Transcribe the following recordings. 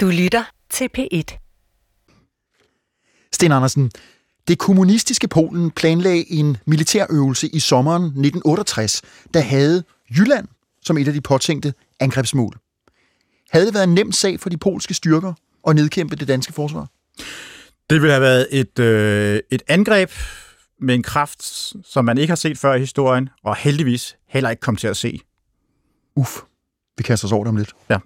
Du lytter til P1. Sten Andersen, det kommunistiske Polen planlagde en militærøvelse i sommeren 1968, der havde Jylland som et af de påtænkte angrebsmål. Havde det været en nem sag for de polske styrker at nedkæmpe det danske forsvar? Det ville have været et, øh, et angreb med en kraft, som man ikke har set før i historien, og heldigvis heller ikke kom til at se. Uff, vi kaster os over det om lidt. Ja.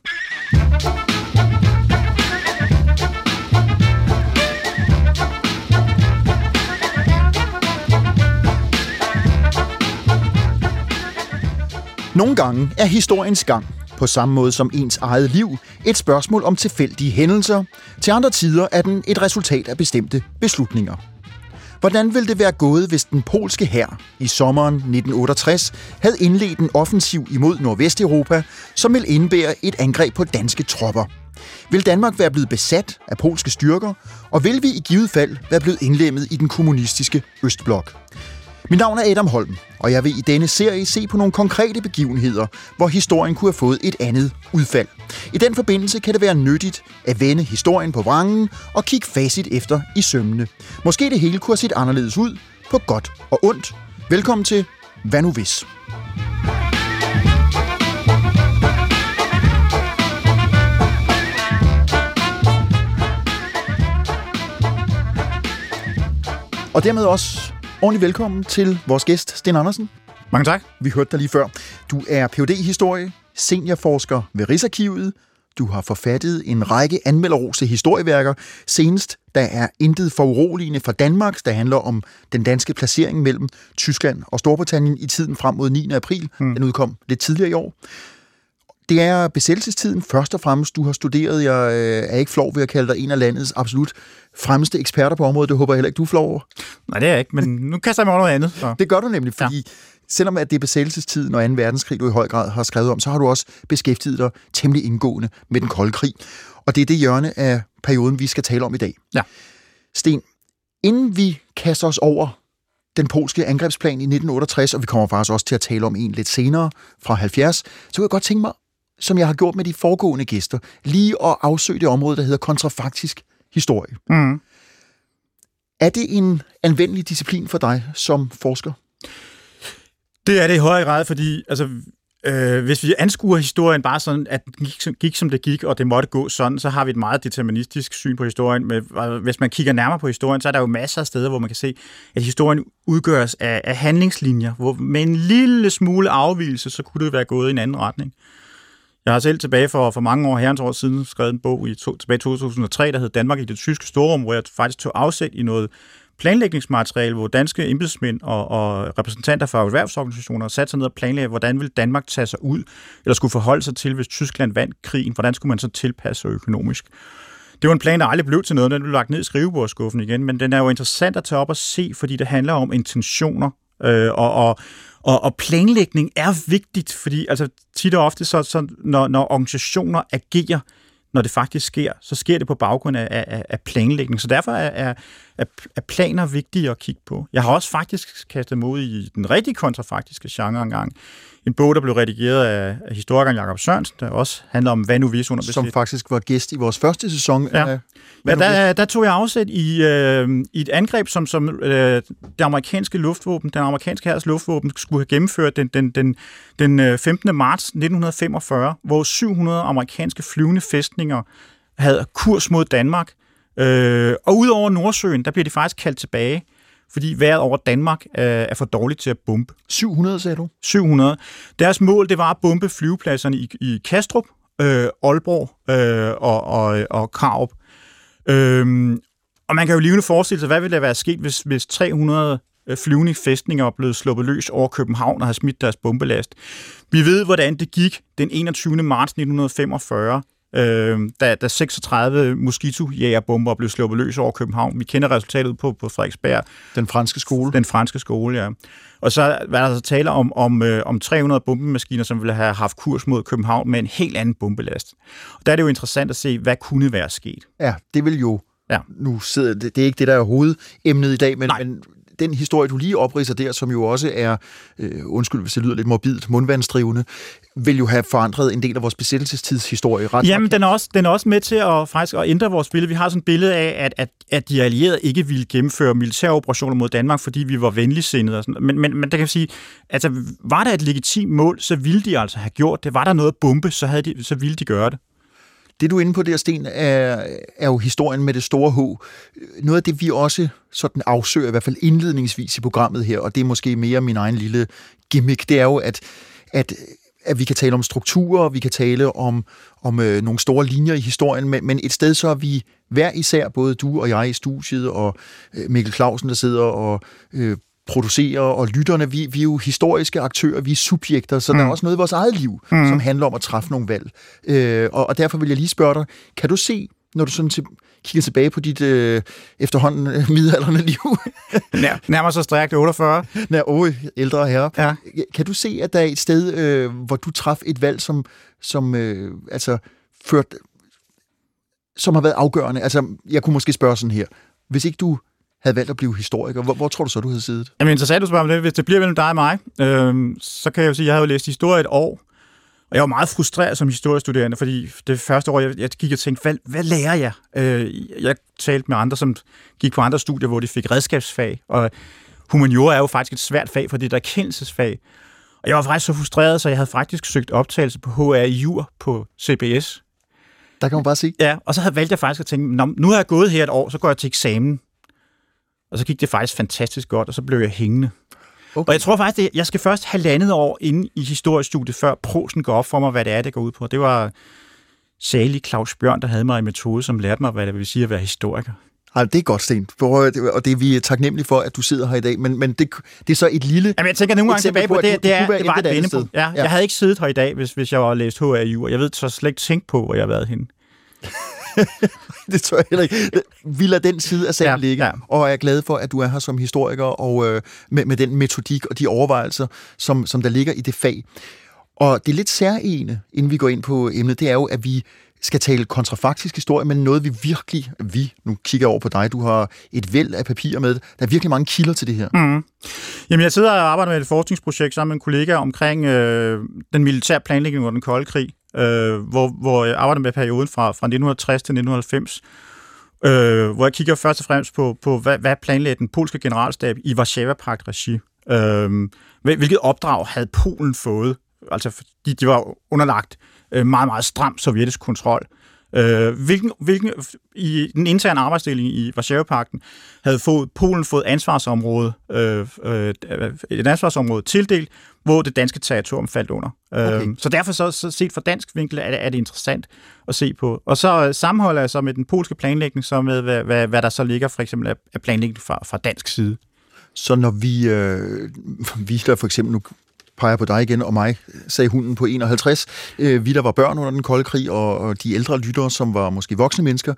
Nogle gange er historiens gang, på samme måde som ens eget liv, et spørgsmål om tilfældige hændelser. Til andre tider er den et resultat af bestemte beslutninger. Hvordan ville det være gået, hvis den polske hær i sommeren 1968 havde indledt en offensiv imod Nordvesteuropa, som ville indebære et angreb på danske tropper? Vil Danmark være blevet besat af polske styrker, og vil vi i givet fald være blevet indlemmet i den kommunistiske Østblok? Mit navn er Adam Holm, og jeg vil i denne serie se på nogle konkrete begivenheder, hvor historien kunne have fået et andet udfald. I den forbindelse kan det være nyttigt at vende historien på vrangen og kigge facit efter i sømmene. Måske det hele kunne have set anderledes ud, på godt og ondt. Velkommen til Hvad nu hvis? Og dermed også ordentligt velkommen til vores gæst, Sten Andersen. Mange tak. Vi hørte dig lige før. Du er phd i historie, seniorforsker ved Rigsarkivet. Du har forfattet en række anmelderose historieværker. Senest, der er intet for uroligende for Danmark, der handler om den danske placering mellem Tyskland og Storbritannien i tiden frem mod 9. april. Hmm. Den udkom lidt tidligere i år. Det er besættelsestiden først og fremmest, du har studeret. Jeg øh, er ikke flov ved at kalde dig en af landets absolut fremmeste eksperter på området. Det håber jeg heller ikke, du er flov over. Nej, det er jeg ikke, men nu kaster jeg mig over noget andet. Så. Det gør du nemlig, fordi ja. selvom at det er besættelsestiden og 2. verdenskrig, du i høj grad har skrevet om, så har du også beskæftiget dig temmelig indgående med den kolde krig. Og det er det hjørne af perioden, vi skal tale om i dag. Ja. Sten, inden vi kaster os over den polske angrebsplan i 1968, og vi kommer faktisk også til at tale om en lidt senere fra 70, så kunne jeg godt tænke mig som jeg har gjort med de foregående gæster, lige at afsøge det område, der hedder kontrafaktisk historie. Mm. Er det en anvendelig disciplin for dig som forsker? Det er det i høj grad, fordi altså, øh, hvis vi anskuer historien bare sådan, at den gik, gik som det gik, og det måtte gå sådan, så har vi et meget deterministisk syn på historien. Men hvis man kigger nærmere på historien, så er der jo masser af steder, hvor man kan se, at historien udgøres af, af handlingslinjer, hvor med en lille smule afvielse, så kunne det være gået i en anden retning. Jeg har selv tilbage for, for mange år, herrens år siden, skrevet en bog i to, tilbage i 2003, der hed Danmark i det tyske storrum, hvor jeg faktisk tog afsæt i noget planlægningsmateriale, hvor danske embedsmænd og, og repræsentanter for erhvervsorganisationer satte sig ned og planlagde, hvordan ville Danmark tage sig ud, eller skulle forholde sig til, hvis Tyskland vandt krigen, hvordan skulle man så tilpasse sig økonomisk. Det var en plan, der aldrig blev til noget, den blev lagt ned i skrivebordskuffen igen, men den er jo interessant at tage op og se, fordi det handler om intentioner, øh, og, og, og, og planlægning er vigtigt, fordi altså, tit og ofte, så, så når, når organisationer agerer, når det faktisk sker, så sker det på baggrund af, af, af planlægning. Så derfor er, er, er planer vigtige at kigge på. Jeg har også faktisk kastet mod i den rigtig kontrafaktiske genre engang en bog, der blev redigeret af, af historikeren Jakob Sørensen, der også handler om, hvad nu hvis under Som faktisk var gæst i vores første sæson. Ja. Af, ja, der, der tog jeg afsæt i, øh, i et angreb, som, som øh, det amerikanske luftvåben, den amerikanske hærs luftvåben, skulle have gennemført den, den, den, den 15. Øh, marts 1945, hvor 700 amerikanske flyvende fæstninger havde kurs mod Danmark. Øh, og udover Nordsøen, der bliver de faktisk kaldt tilbage fordi vejret over Danmark øh, er for dårligt til at bombe. 700, sagde du? 700. Deres mål, det var at bombe flyvepladserne i, i Kastrup, øh, Aalborg øh, og, og, og Karup. Øh, og man kan jo lige forestille sig, hvad ville der være sket, hvis, hvis 300 øh, flyvende fæstninger var blevet sluppet løs over København og har smidt deres bombelast. Vi ved, hvordan det gik den 21. marts 1945 øh, da, da 36 mosquito-jægerbomber blev sluppet løs over København. Vi kender resultatet på, på Frederiksberg. Den franske skole. Den franske skole, ja. Og så var der så tale om, om, øh, om 300 bombemaskiner, som ville have haft kurs mod København med en helt anden bombelast. Og der er det jo interessant at se, hvad kunne være sket. Ja, det vil jo... Ja. Nu sidder det, det er ikke det, der er hovedemnet i dag, men, men den historie, du lige opridser der, som jo også er, øh, undskyld hvis det lyder lidt morbidt, mundvandsdrivende, vil jo have forandret en del af vores besættelsestidshistorie ret Jamen, den er, også, den er også med til at, faktisk at ændre vores billede. Vi har sådan et billede af, at, at, at de allierede ikke ville gennemføre militære operationer mod Danmark, fordi vi var venligsindede. Og sådan. Men, men, men der kan jeg sige, altså, var der et legitimt mål, så ville de altså have gjort det. Var der noget bombe, så, havde de, så ville de gøre det. Det, du er inde på der, Sten, er, er jo historien med det store H. Noget af det, vi også sådan afsøger, i hvert fald indledningsvis i programmet her, og det er måske mere min egen lille gimmick, det er jo, at, at at vi kan tale om strukturer, vi kan tale om, om øh, nogle store linjer i historien, men, men et sted så er vi hver især, både du og jeg i studiet, og øh, Mikkel Clausen, der sidder og øh, producerer, og lytterne, vi, vi er jo historiske aktører, vi er subjekter, så mm. der er mm. også noget i vores eget liv, mm. som handler om at træffe nogle valg. Øh, og, og derfor vil jeg lige spørge dig, kan du se, når du sådan til, kigger tilbage på dit øh, efterhånden øh, midalderne liv. Nær, nærmer sig strækt 48. Nær, åh, ældre herre. Ja. Kan du se, at der er et sted, øh, hvor du traf et valg, som, som øh, altså, ført, som har været afgørende? Altså, jeg kunne måske spørge sådan her. Hvis ikke du havde valgt at blive historiker, hvor, hvor tror du så, du havde siddet? Jamen interessant, du spørger om det. Hvis det bliver mellem dig og mig, øh, så kan jeg jo sige, at jeg har jo læst historie et år, og jeg var meget frustreret som historiestuderende, fordi det første år, jeg, jeg gik og tænkte, hvad, hvad lærer jeg? Øh, jeg talte med andre, som gik på andre studier, hvor de fik redskabsfag, og humaniora er jo faktisk et svært fag, for det er der erkendelsesfag. Og jeg var faktisk så frustreret, så jeg havde faktisk søgt optagelse på HR i jur på CBS. Der kan man bare sige. Ja, og så havde valgt jeg faktisk at tænke, nu har jeg gået her et år, så går jeg til eksamen. Og så gik det faktisk fantastisk godt, og så blev jeg hængende. Okay. Og jeg tror faktisk, at jeg skal først halvandet år inde i historiestudiet, før prosen går op for mig, hvad det er, det går ud på. Det var salig Claus Bjørn, der havde mig i metode, som lærte mig, hvad det vil sige at være historiker. Ej, det er godt, Sten. Og det er vi taknemmelige for, at du sidder her i dag. Men, men det, det er så et lille Jamen, jeg tænker nogle gange tilbage på, at det, det, er, det var et vendepunkt. Ja, ja. Jeg havde ikke siddet her i dag, hvis, hvis jeg var læst HRU, og jeg ved så slet ikke tænke på, hvor jeg har været henne. det tror jeg heller ikke. Vi lader den side af sagen ja, ligge, ja. og er glad for, at du er her som historiker, og øh, med, med den metodik og de overvejelser, som, som der ligger i det fag. Og det lidt særlige, inden vi går ind på emnet, det er jo, at vi skal tale kontrafaktisk historie, men noget vi virkelig, vi, nu kigger jeg over på dig, du har et væld af papirer med, der er virkelig mange kilder til det her. Mm. Jamen, jeg sidder og arbejder med et forskningsprojekt sammen med en kollega omkring øh, den militære planlægning under den kolde krig, øh, hvor, hvor jeg arbejder med perioden fra, fra 1960 til 1990, øh, hvor jeg kigger først og fremmest på, på hvad, hvad planlagde den polske generalstab i Varsava-pagt-regi. Øh, hvilket opdrag havde Polen fået? Altså, fordi de var underlagt øh, meget, meget stram sovjetisk kontrol. Øh, hvilken, hvilken, I den interne arbejdsdeling i Varsava-pakten havde fået, Polen fået ansvarsområde, øh, øh, et ansvarsområde tildelt, hvor det danske territorium faldt under. Okay. Øh, så derfor så, så set fra dansk vinkel er det, er det interessant at se på. Og så øh, sammenholder jeg så med den polske planlægning, så med hvad, hvad, hvad der så ligger for eksempel af planlægning fra, fra dansk side. Så når vi, øh, vi der for eksempel, nu peger på dig igen og mig, sagde hunden på 51. Øh, vi, der var børn under den kolde krig, og, og de ældre lyttere, som var måske voksne mennesker,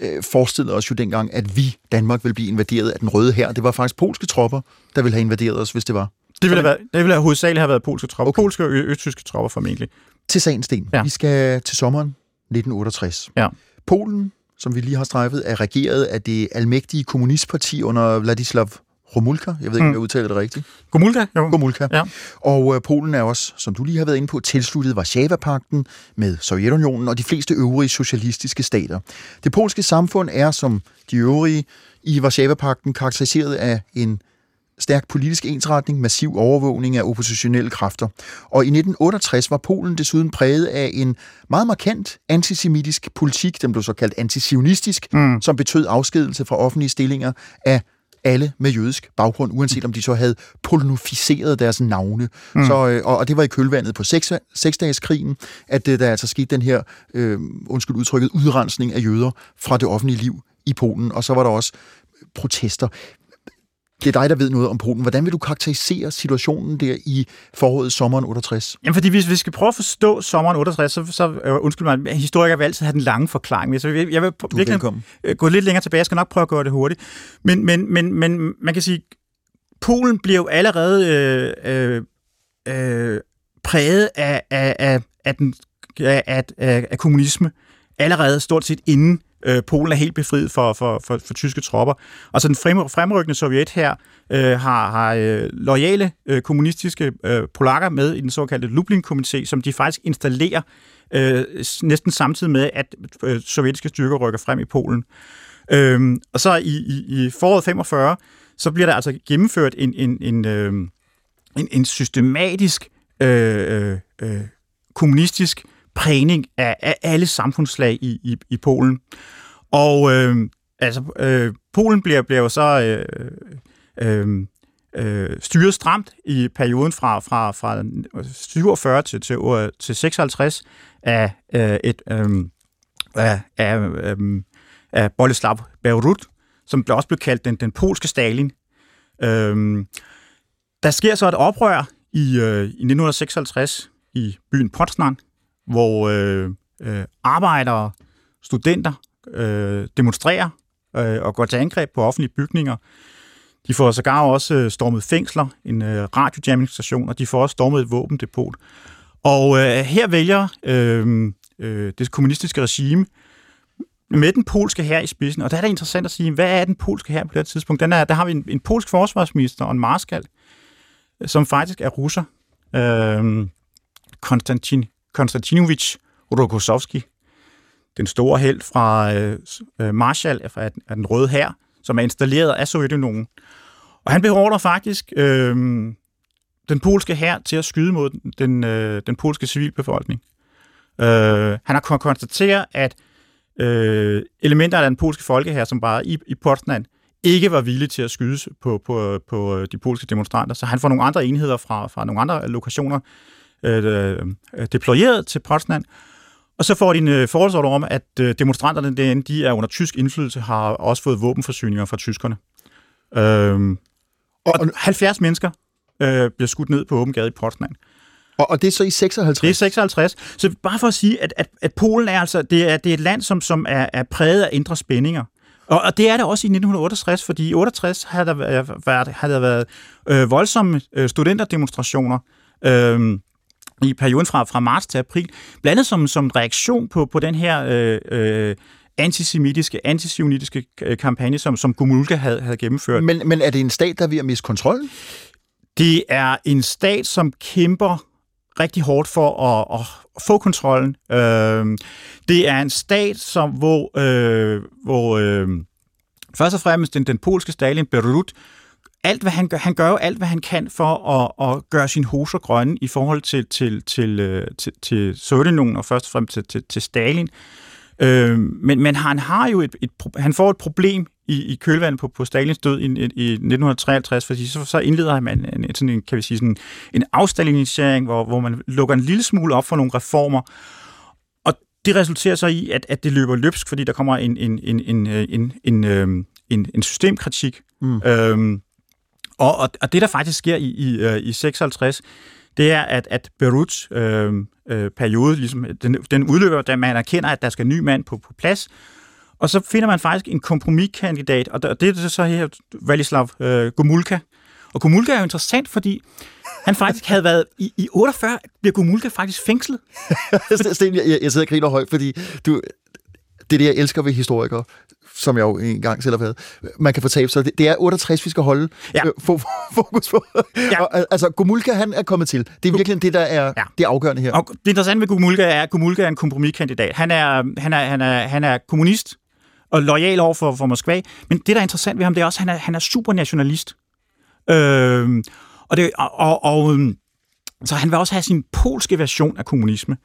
øh, forestillede os jo dengang, at vi, Danmark, ville blive invaderet af den røde her. Det var faktisk polske tropper, der ville have invaderet os, hvis det var. Det ville, have, været, det ville have hovedsageligt have været polske tropper. Okay. Polske og østtyske tropper formentlig. Til sagen, Sten. Ja. Vi skal til sommeren 1968. Ja. Polen, som vi lige har strejfet, er regeret af det almægtige kommunistparti under Vladislav Romulka, jeg ved ikke, mm. om jeg udtaler det rigtigt. Gomulka, jo. Gomulka. Ja. Og øh, Polen er også, som du lige har været inde på, tilsluttet Varsava-pakten med Sovjetunionen og de fleste øvrige socialistiske stater. Det polske samfund er, som de øvrige i Varsava-pakten, karakteriseret af en stærk politisk ensretning, massiv overvågning af oppositionelle kræfter. Og i 1968 var Polen desuden præget af en meget markant antisemitisk politik, den blev så kaldt antisionistisk, mm. som betød afskedelse fra offentlige stillinger af alle med jødisk baggrund, uanset om de så havde polonificeret deres navne. Mm. Så, øh, og, og det var i kølvandet på seks, seksdageskrigen, at øh, der altså skete den her, øh, undskyld udtrykket, udrensning af jøder fra det offentlige liv i Polen. Og så var der også protester. Det er dig, der ved noget om Polen. Hvordan vil du karakterisere situationen der i foråret sommeren 68? Jamen, fordi hvis vi skal prøve at forstå sommeren 68, så, så uh, undskyld mig, historikere vil altid have den lange forklaring. Så jeg, jeg vil du virkelig velkommen. Øh, gå lidt længere tilbage. Jeg skal nok prøve at gøre det hurtigt. Men, men, men, men man kan sige, Polen bliver jo allerede øh, øh, øh, præget af, af, af, af, den, af, af, af kommunisme allerede stort set inden øh, Polen er helt befriet for, for, for, for tyske tropper. Og så den frem, fremrykkende sovjet her øh, har, har øh, lojale øh, kommunistiske øh, polakker med i den såkaldte Lublin-komité, som de faktisk installerer øh, næsten samtidig med, at øh, sovjetiske styrker rykker frem i Polen. Øh, og så i, i, i foråret 45, så bliver der altså gennemført en, en, en, øh, en, en systematisk øh, øh, øh kommunistisk prægning af, af alle samfundslag i, i, i Polen. Og øh, altså, øh, Polen bliver, bliver jo så øh, øh, øh, styret stramt i perioden fra, fra, fra 47 til, til, til 56 af øh, et øh, af, af, øh, af Boleslav Beirut, som også blev kaldt den, den polske Stalin. Øh, der sker så et oprør i, øh, i 1956 i byen Potsdam, hvor øh, øh, arbejdere, studenter øh, demonstrerer øh, og går til angreb på offentlige bygninger. De får sågar også øh, stormet fængsler, en øh, radiojammingsstation, og de får også stormet et våbendepot. Og øh, her vælger øh, øh, det kommunistiske regime med den polske her i spidsen, og der er det interessant at sige, hvad er den polske her på det tidspunkt? Den er, der har vi en, en polsk forsvarsminister og en marskal, øh, som faktisk er russer. Øh, Konstantin Konstantinovich Rokossovski, den store held fra øh, øh Marshall fra af den røde hær, som er installeret af Sovjetunionen. Og han beordrer faktisk øh, den polske hær til at skyde mod den, øh, den polske civilbefolkning. Øh, han har kunnet konstatere, at øh, elementer af den polske folkehær, som var i, i Potsdam, ikke var villige til at skyde på, på, på øh, de polske demonstranter. Så han får nogle andre enheder fra, fra nogle andre lokationer øh, øh, deployeret til Potsdam, og så får de en øh, forholdsordre om, at øh, demonstranterne derinde, de er under tysk indflydelse, har også fået våbenforsyninger fra tyskerne. Øh, og, og 70 mennesker øh, bliver skudt ned på åben gade i Potsdam. Og, og det er så i 56? Det er 56. Så bare for at sige, at, at, at Polen er altså det er, det er et land, som, som er, er præget af indre spændinger. Og, og det er det også i 1968, fordi i 68 har der været, har der været øh, voldsomme øh, studenterdemonstrationer. Øh, i perioden fra, fra marts til april, blandt andet som, som reaktion på, på den her øh, øh, antisemitiske, antisionistiske øh, kampagne, som, som Gomulka havde, havde gennemført. Men, men er det en stat, der er ved at miste kontrol? Det er en stat, som kæmper rigtig hårdt for at, at få kontrollen. Øh, det er en stat, som hvor, øh, hvor øh, først og fremmest den, den polske Stalin, Berut, alt, hvad han gør, han gør jo alt, hvad han kan for at, at gøre sin hoser grønne i forhold til, til, til, øh, til, til Sovjetunionen og først og fremmest til, til, til Stalin. Øh, men, men han har jo et, et, han får et problem i, i kølvandet på, på Stalins død i, i 1953, fordi så, så indleder man en, sådan en, kan vi sige, sådan en afstalinisering, hvor, hvor man lukker en lille smule op for nogle reformer, og det resulterer så i, at, at det løber løbsk, fordi der kommer en, en, en, en, en, en, øhm, en, en systemkritik. Mm. Øhm, og, og, og det, der faktisk sker i, i, øh, i 56, det er, at, at Beruts øh, øh, periode, ligesom, den, den udløber, da man erkender, at der skal en ny mand på, på plads, og så finder man faktisk en kompromiskandidat, og det er så her Valislav øh, Gomulka. Og Gomulka er jo interessant, fordi han faktisk havde været... I, i 48 bliver Gomulka faktisk fængslet. Sten, jeg, jeg sidder og griner højt, fordi du, det er det, jeg elsker ved historikere som jeg jo engang selv har været. Man kan fortabe sig. Det, det er 68, vi skal holde ja. øh, fokus på. Ja. Og, altså, Gomulka, han er kommet til. Det er virkelig det, der er ja. det afgørende her. Og det interessante ved Gomulka er, at Gomulka er en kompromiskandidat. Han er, han er, han er, han er kommunist og lojal over for, for Moskva. Men det, der er interessant ved ham, det er også, at han er, han er supernationalist. Øh, og, det, og, og, og øhm, så han vil også have sin polske version af kommunisme.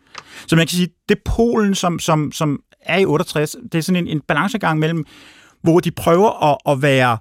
Så man kan sige, det Polen, som, som, som er i 68. Det er sådan en, en balancegang mellem, hvor de prøver at, at være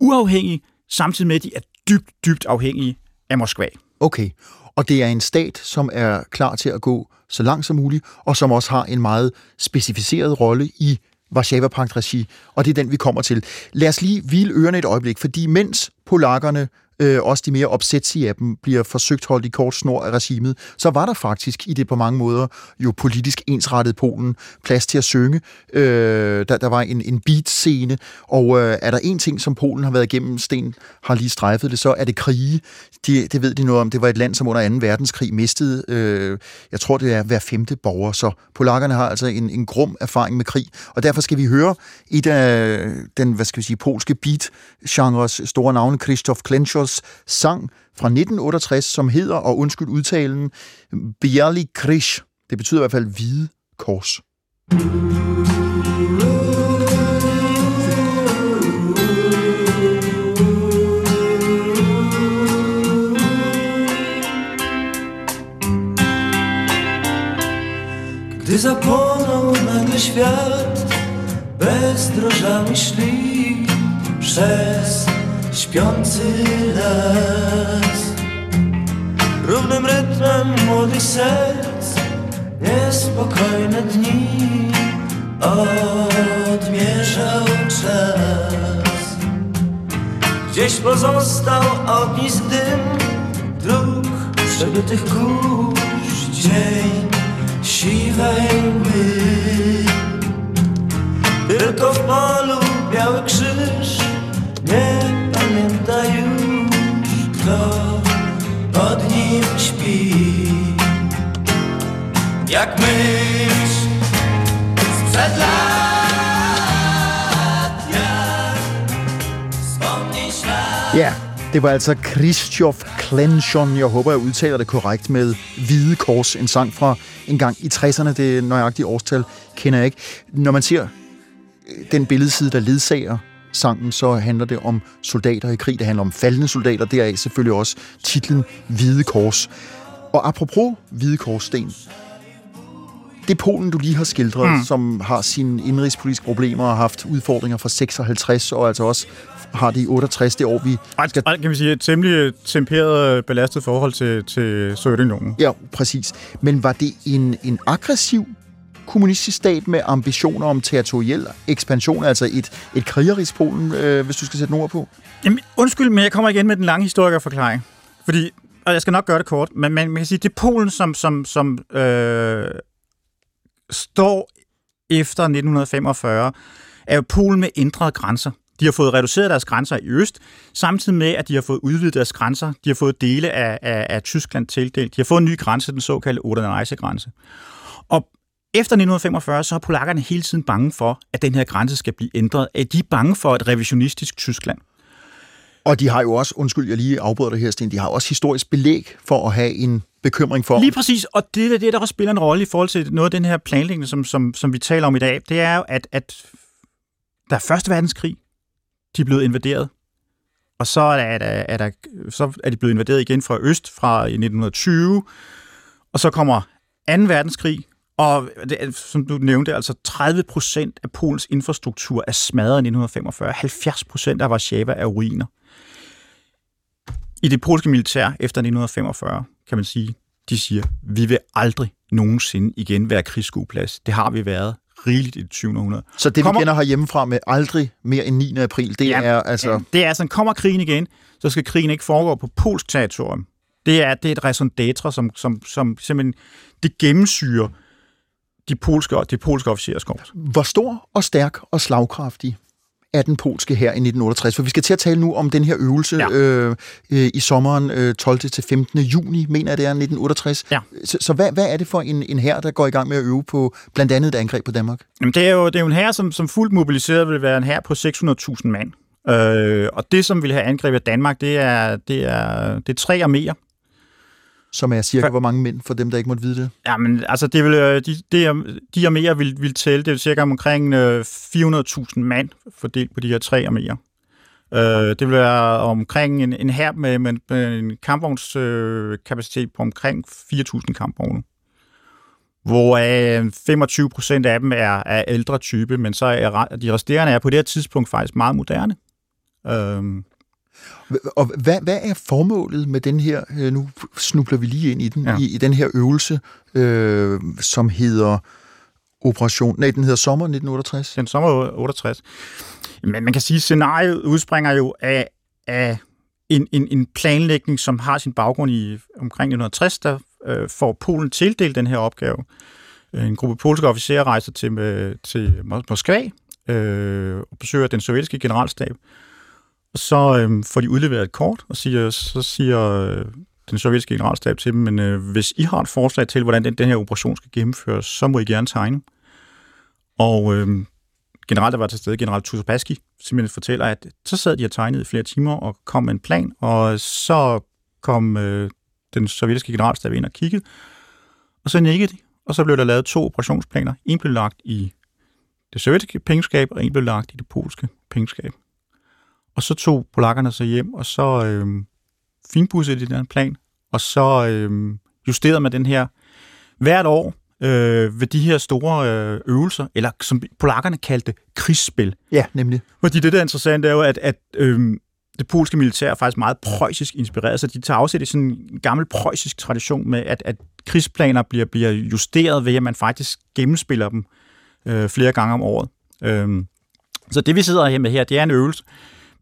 uafhængige, samtidig med, at de er dybt, dybt afhængige af Moskva. Okay, og det er en stat, som er klar til at gå så langt som muligt, og som også har en meget specificeret rolle i Varsava-pagt-regi, og det er den, vi kommer til. Lad os lige hvile ørerne et øjeblik, fordi mens polakkerne øh, også de mere opsætsige af dem, bliver forsøgt holdt i kort snor af regimet, så var der faktisk i det på mange måder jo politisk ensrettet Polen plads til at synge. Øh, der, der var en, en beat-scene, og øh, er der en ting, som Polen har været igennem, Sten har lige strejfet det, så er det krige. De, det ved de noget om. Det var et land, som under 2. verdenskrig mistede, øh, jeg tror det er hver femte borger, så polakkerne har altså en, en grum erfaring med krig, og derfor skal vi høre et af den, hvad skal vi sige, polske beat-genres store navne, Krzysztof Klenczos sang fra 1968, som hedder, og undskyld udtalen, Bialy Krish. Det betyder i hvert fald hvide kors. Gdy zapłonął nagle świat, bez bezdrożami szli przez śpiący las. Równym rytmem młodych serc, niespokojne dni odmierzał czas. Gdzieś pozostał ognisk dym dróg przebytych kurz, dzień siwej mgły. Tylko w polu biały krzyż nie już, pod nim śpi. Jak mysz sprzed lat, jak wspomnień ślad. Ja, det var altså Krzysztof Klenchon, jeg håber, jeg udtaler det korrekt, med Hvide Kors, en sang fra en gang i 60'erne, det nøjagtige årstal kender jeg ikke. Når man ser øh, den billedside, der ledsager sangen, så handler det om soldater i krig, det handler om faldende soldater, deraf selvfølgelig også titlen Hvide Kors. Og apropos Hvide Kors, Sten, det Polen, du lige har skildret, mm. som har sine indrigspolitiske problemer og har haft udfordringer fra 56, og altså også har det i 68, det år, vi skal... Og, kan vi sige, et temmelig temperet, belastet forhold til, til Sovjetunionen. Ja, præcis. Men var det en, en aggressiv kommunistisk stat med ambitioner om territoriel ekspansion, altså et, et krigerisk Polen, øh, hvis du skal sætte nogle ord på? Jamen, undskyld, men jeg kommer igen med den lange historikerforklaring. Fordi, og jeg skal nok gøre det kort, men man, man kan sige, det er Polen, som, som, som øh, står efter 1945, er jo Polen med ændrede grænser. De har fået reduceret deres grænser i øst, samtidig med, at de har fået udvidet deres grænser. De har fået dele af, af, af Tyskland tildelt. De har fået en ny grænse, den såkaldte Oder-Neisse-grænse. Og efter 1945, så er polakkerne hele tiden bange for, at den her grænse skal blive ændret. Er de bange for et revisionistisk Tyskland? Og de har jo også, undskyld, jeg lige afbryder det her, Sten, de har også historisk belæg for at have en bekymring for... Lige præcis, og det er det, der også spiller en rolle i forhold til noget af den her planlægning, som, som, som vi taler om i dag, det er jo, at, at der er Første Verdenskrig, de er blevet invaderet, og så er, der, er, der, så er de blevet invaderet igen fra øst fra 1920, og så kommer 2. verdenskrig, og det, som du nævnte, altså 30 procent af Polens infrastruktur er smadret i 1945. 70 procent af Warszawa er ruiner. I det polske militær efter 1945, kan man sige, de siger, vi vil aldrig nogensinde igen være krigsskueplads. Det har vi været rigeligt i det 20. århundrede. Så det, kommer, vi kender herhjemmefra med aldrig mere end 9. april, det ja, er altså... Det er altså, kommer krigen igen, så skal krigen ikke foregå på polsk territorium. Det er, det er et raison d'etre, som, som, som simpelthen det gennemsyrer de polske, de polske officerers korps. Hvor stor og stærk og slagkraftig af den polske her i 1968. For vi skal til at tale nu om den her øvelse ja. øh, øh, i sommeren øh, 12. til 15. juni, mener jeg det er, 1968. Ja. Så, så hvad, hvad er det for en, en her, der går i gang med at øve på blandt andet et angreb på Danmark? Jamen, det er jo, det er jo en her, som, som fuldt mobiliseret vil være en her på 600.000 mand. Øh, og det, som vil have angrebet Danmark, det er, det er, det er tre arméer som er cirka for, hvor mange mænd, for dem, der ikke måtte vide det? Ja, men altså, det vil, øh, de, de, de arméer vil, vil tælle, det er cirka omkring 400.000 øh, mand fordelt på de her tre arméer. Øh, det vil være omkring en, en her med, med, med en kampvognskapacitet på omkring 4.000 kampvogne. Hvor 25 procent af dem er, er ældre type, men så er de resterende er på det her tidspunkt faktisk meget moderne. Øh, og hvad, hvad er formålet med den her, øh, nu snubler vi lige ind i den, ja. i, i den her øvelse, øh, som hedder Operation, nej, den hedder Sommer 1968? Den sommer 68. Men man kan sige, at scenariet udspringer jo af, af en, en, en planlægning, som har sin baggrund i omkring 1960, der øh, får Polen tildelt den her opgave. Øh, En gruppe polske officerer rejser til, med, til Mos- Moskva øh, og besøger den sovjetiske generalstab. Og så øh, får de udleveret et kort, og siger, så siger øh, den sovjetiske generalstab til dem, men øh, hvis I har et forslag til, hvordan den, den her operation skal gennemføres, så må I gerne tegne. Og øh, general, der var til stede, general Tusopaski, simpelthen fortæller, at så sad de og tegnede i flere timer og kom med en plan, og så kom øh, den sovjetiske generalstab ind og kiggede, og så nikkede de, og så blev der lavet to operationsplaner. En blev lagt i det sovjetiske pengeskab, og en blev lagt i det polske pengeskab. Og så tog polakkerne sig hjem, og så øh, finpudsede de den plan, og så øh, justerede man den her hvert år øh, ved de her store øh, øvelser, eller som polakkerne kaldte krigsspil. Ja, nemlig. Fordi det, der er interessant, er jo, at, at øhm, det polske militær er faktisk meget preussisk inspireret, så de tager afsæt i sådan en gammel preussisk tradition med, at, at krigsplaner bliver, bliver justeret ved, at man faktisk gennemspiller dem øh, flere gange om året. Øhm, så det, vi sidder her med her, det er en øvelse,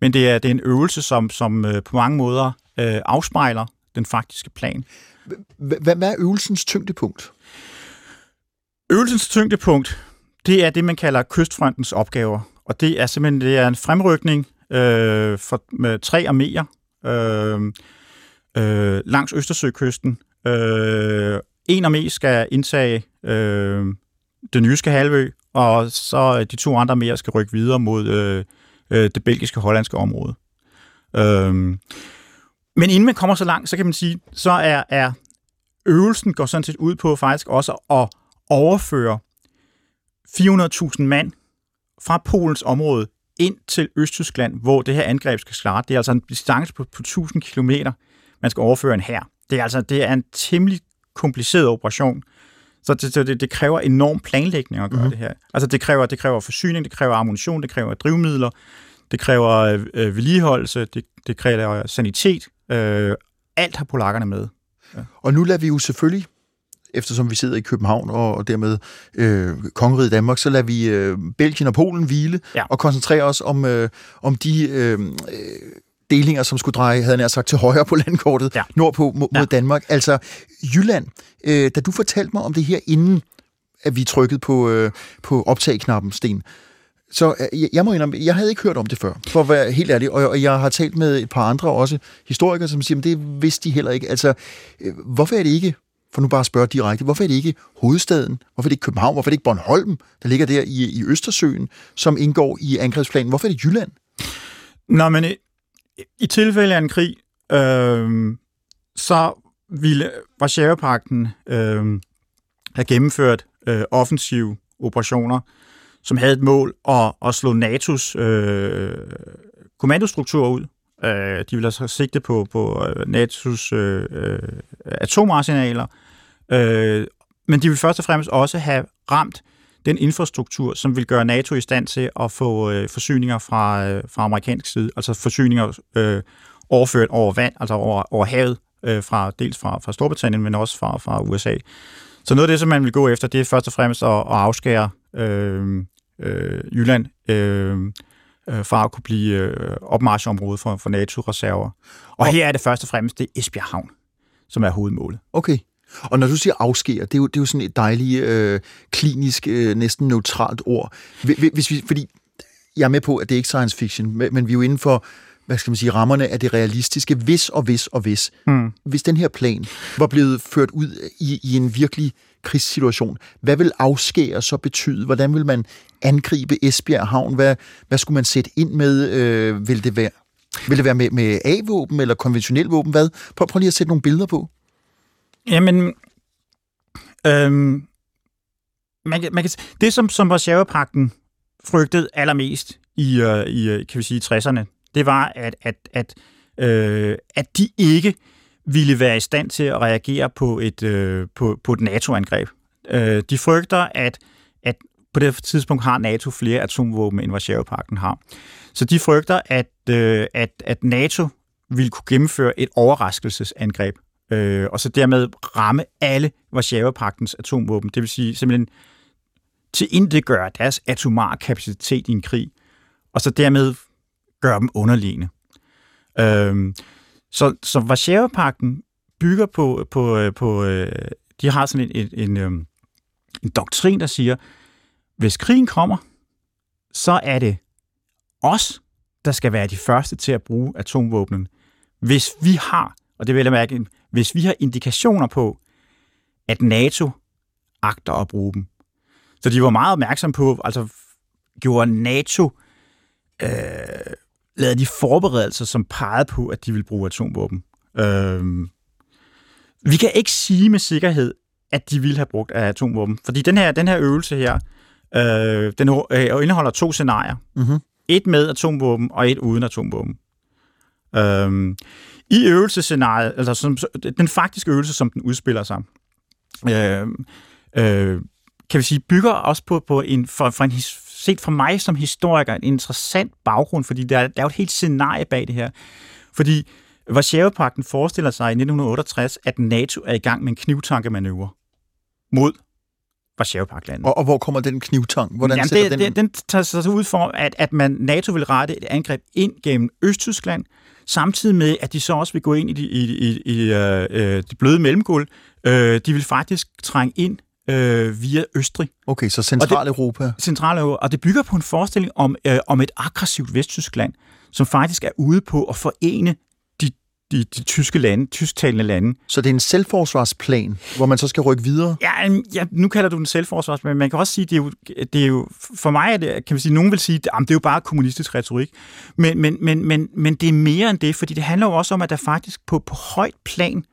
men det er, det er en øvelse, som, som øh, på mange måder øh, afspejler den faktiske plan. Hvad er øvelsens tyngdepunkt? Øvelsens tyngdepunkt, det er det, man kalder kystfrontens opgaver. Og det er simpelthen det er en fremrykning øh, for, med tre arméer øh, øh, langs Østersøkysten. Øh, en armé skal indtage øh, den jyske halvø, og så de to andre arméer skal rykke videre mod øh, øh, det belgiske hollandske område. Øhm, men inden man kommer så langt, så kan man sige, så er, er øvelsen går sådan set ud på faktisk også at overføre 400.000 mand fra Polens område ind til Østtyskland, hvor det her angreb skal starte. Det er altså en distance på, på 1000 km, man skal overføre en her. Det er altså det er en temmelig kompliceret operation. Så det, det, det kræver enorm planlægning at gøre mm-hmm. det her. Altså det kræver, det kræver forsyning, det kræver ammunition, det kræver drivmidler, det kræver øh, vedligeholdelse, det, det kræver sanitet. Øh, alt har polakkerne med. Og nu lader vi jo selvfølgelig, eftersom vi sidder i København og, og dermed øh, Kongeriget Danmark, så lader vi øh, Belgien og Polen hvile Ja. og koncentrere os om, øh, om de øh, øh, delinger, som skulle dreje, havde nær sagt, til højre på landkortet, Ja. nordpå mod, Ja. mod Danmark. Altså Jylland, øh, da du fortalte mig om det her, inden at vi trykkede på, øh, på optagknappen, Sten, så øh, jeg, jeg må indrømme, jeg havde ikke hørt om det før, for at være helt ærlig, og, og jeg har talt med et par andre også historikere, som siger, at det vidste de heller ikke. Altså, øh, hvorfor er det ikke, for nu bare at spørge direkte, hvorfor er det ikke hovedstaden, hvorfor er det ikke København, hvorfor er det ikke Bornholm, der ligger der i, i Østersøen, som indgår i angrebsplanen, hvorfor er det Jylland? Nå, men i, tilfælde af en krig, øh, så ville Varsjava-pakten øh, have gennemført øh, offensive operationer, som havde et mål at, at slå NATO's øh, kommandostruktur ud. Øh, de ville altså sigte på, på øh, NATO's øh, øh, atomarsenaler, øh, men de ville først og fremmest også have ramt den infrastruktur, som vil gøre NATO i stand til at få øh, forsyninger fra, øh, fra amerikansk side, altså forsyninger øh, overført over vand, altså over, over havet, øh, fra, dels fra, fra Storbritannien, men også fra, fra USA. Så noget af det, som man vil gå efter, det er først og fremmest at, at afskære øh, øh, Jylland øh, øh, fra at kunne blive øh, opmarchområde for, for NATO-reserver. Og her er det først og fremmest det er Esbjerg Havn, som er hovedmålet. Okay. Og når du siger afskære, det er jo, det er jo sådan et dejligt, øh, klinisk, øh, næsten neutralt ord. Hvi- Hvis vi, fordi jeg er med på, at det er ikke science fiction, men vi er jo inden for, hvad skal man sige, rammerne af det realistiske, hvis og hvis og hvis. Hmm. Hvis den her plan var blevet ført ud i, i en virkelig krigssituation, hvad vil afskære så betyde? Hvordan vil man angribe Esbjerg Havn? Hvad, hvad skulle man sætte ind med? Øh, vil det være, vil det være med, med A-våben eller konventionel våben? Hvad? Prøv, prøv lige at sætte nogle billeder på. Jamen, øhm, man, kan, man kan, det som, som Varsjava-pakten frygtede allermest i, øh, i øh, kan vi sige, 60'erne, det var, at, at, at, øh, at de ikke ville være i stand til at reagere på et, øh, på, på et NATO-angreb. Øh, de frygter, at, at på det tidspunkt har NATO flere atomvåben, end Varsjava-pakten har. Så de frygter, at, øh, at, at NATO ville kunne gennemføre et overraskelsesangreb øh, og så dermed ramme alle Varsjava-paktens atomvåben. Det vil sige simpelthen til intet gøre deres atomar kapacitet i en krig, og så dermed gøre dem underliggende. Øh, så, så Varsjava-pakten bygger på, på, øh, på øh, de har sådan en, en, en, en doktrin, der siger, hvis krigen kommer, så er det os, der skal være de første til at bruge atomvåbnen. Hvis vi har, og det vil jeg mærke, hvis vi har indikationer på, at NATO agter at bruge dem. Så de var meget opmærksomme på, altså gjorde NATO, øh, lavede de forberedelser, som pegede på, at de ville bruge atomvåben. Øh, vi kan ikke sige med sikkerhed, at de ville have brugt atomvåben, fordi den her, den her øvelse her, øh, den øh, indeholder to scenarier. Mm-hmm. Et med atomvåben og et uden atomvåben. Øhm, I øvelsescenariet, altså som, den faktiske øvelse, som den udspiller sig, øh, øh, kan vi sige, bygger også på, på en, for, for en, set fra mig som historiker, en interessant baggrund, fordi der, der er jo et helt scenarie bag det her. Fordi Varsava-pakten forestiller sig i 1968, at NATO er i gang med en knivtankemanøvre mod Varsava-paktlandet. Og, og hvor kommer den knivtang? Hvordan Jamen, det, den? den, den tager sig ud for, at, at man, NATO vil rette et angreb ind gennem Østtyskland, samtidig med, at de så også vil gå ind i de, i, i, i øh, øh, de bløde mellemgulv. Øh, de vil faktisk trænge ind øh, via Østrig, Okay, så Centraleuropa. Centraleuropa, og det bygger på en forestilling om, øh, om et aggressivt Vesttyskland, som faktisk er ude på at forene de, de, tyske lande, tysktalende lande. Så det er en selvforsvarsplan, hvor man så skal rykke videre. Ja, ja, nu kalder du den selvforsvars, men man kan også sige, det er jo, det er jo for mig er det, kan man sige, nogen vil sige, at det er jo bare kommunistisk retorik, men, men, men, men, men det er mere end det, fordi det handler jo også om, at der faktisk på, på højt plan,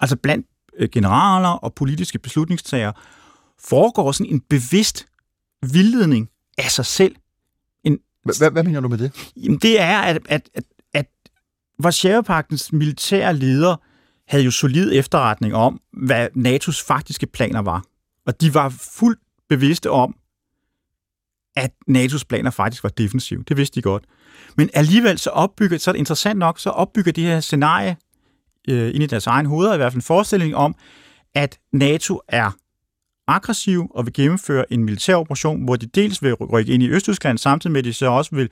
altså blandt øh, generaler og politiske beslutningstagere, foregår sådan en bevidst vildledning af sig selv. Hva- Hvad, hvad mener du med det? Jamen, det er, at, at, at, at militære leder havde jo solid efterretning om, hvad NATO's faktiske planer var. Og de var fuldt bevidste om, at NATO's planer faktisk var defensive. Det vidste de godt. Men alligevel så opbygger, så er det interessant nok, så opbygger de her scenarie øh, ind i deres egen hoveder, i hvert fald en forestilling om, at NATO er aggressiv og vil gennemføre en militær operation, hvor de dels vil rykke ind i Østtyskland, samtidig med, at de så også vil,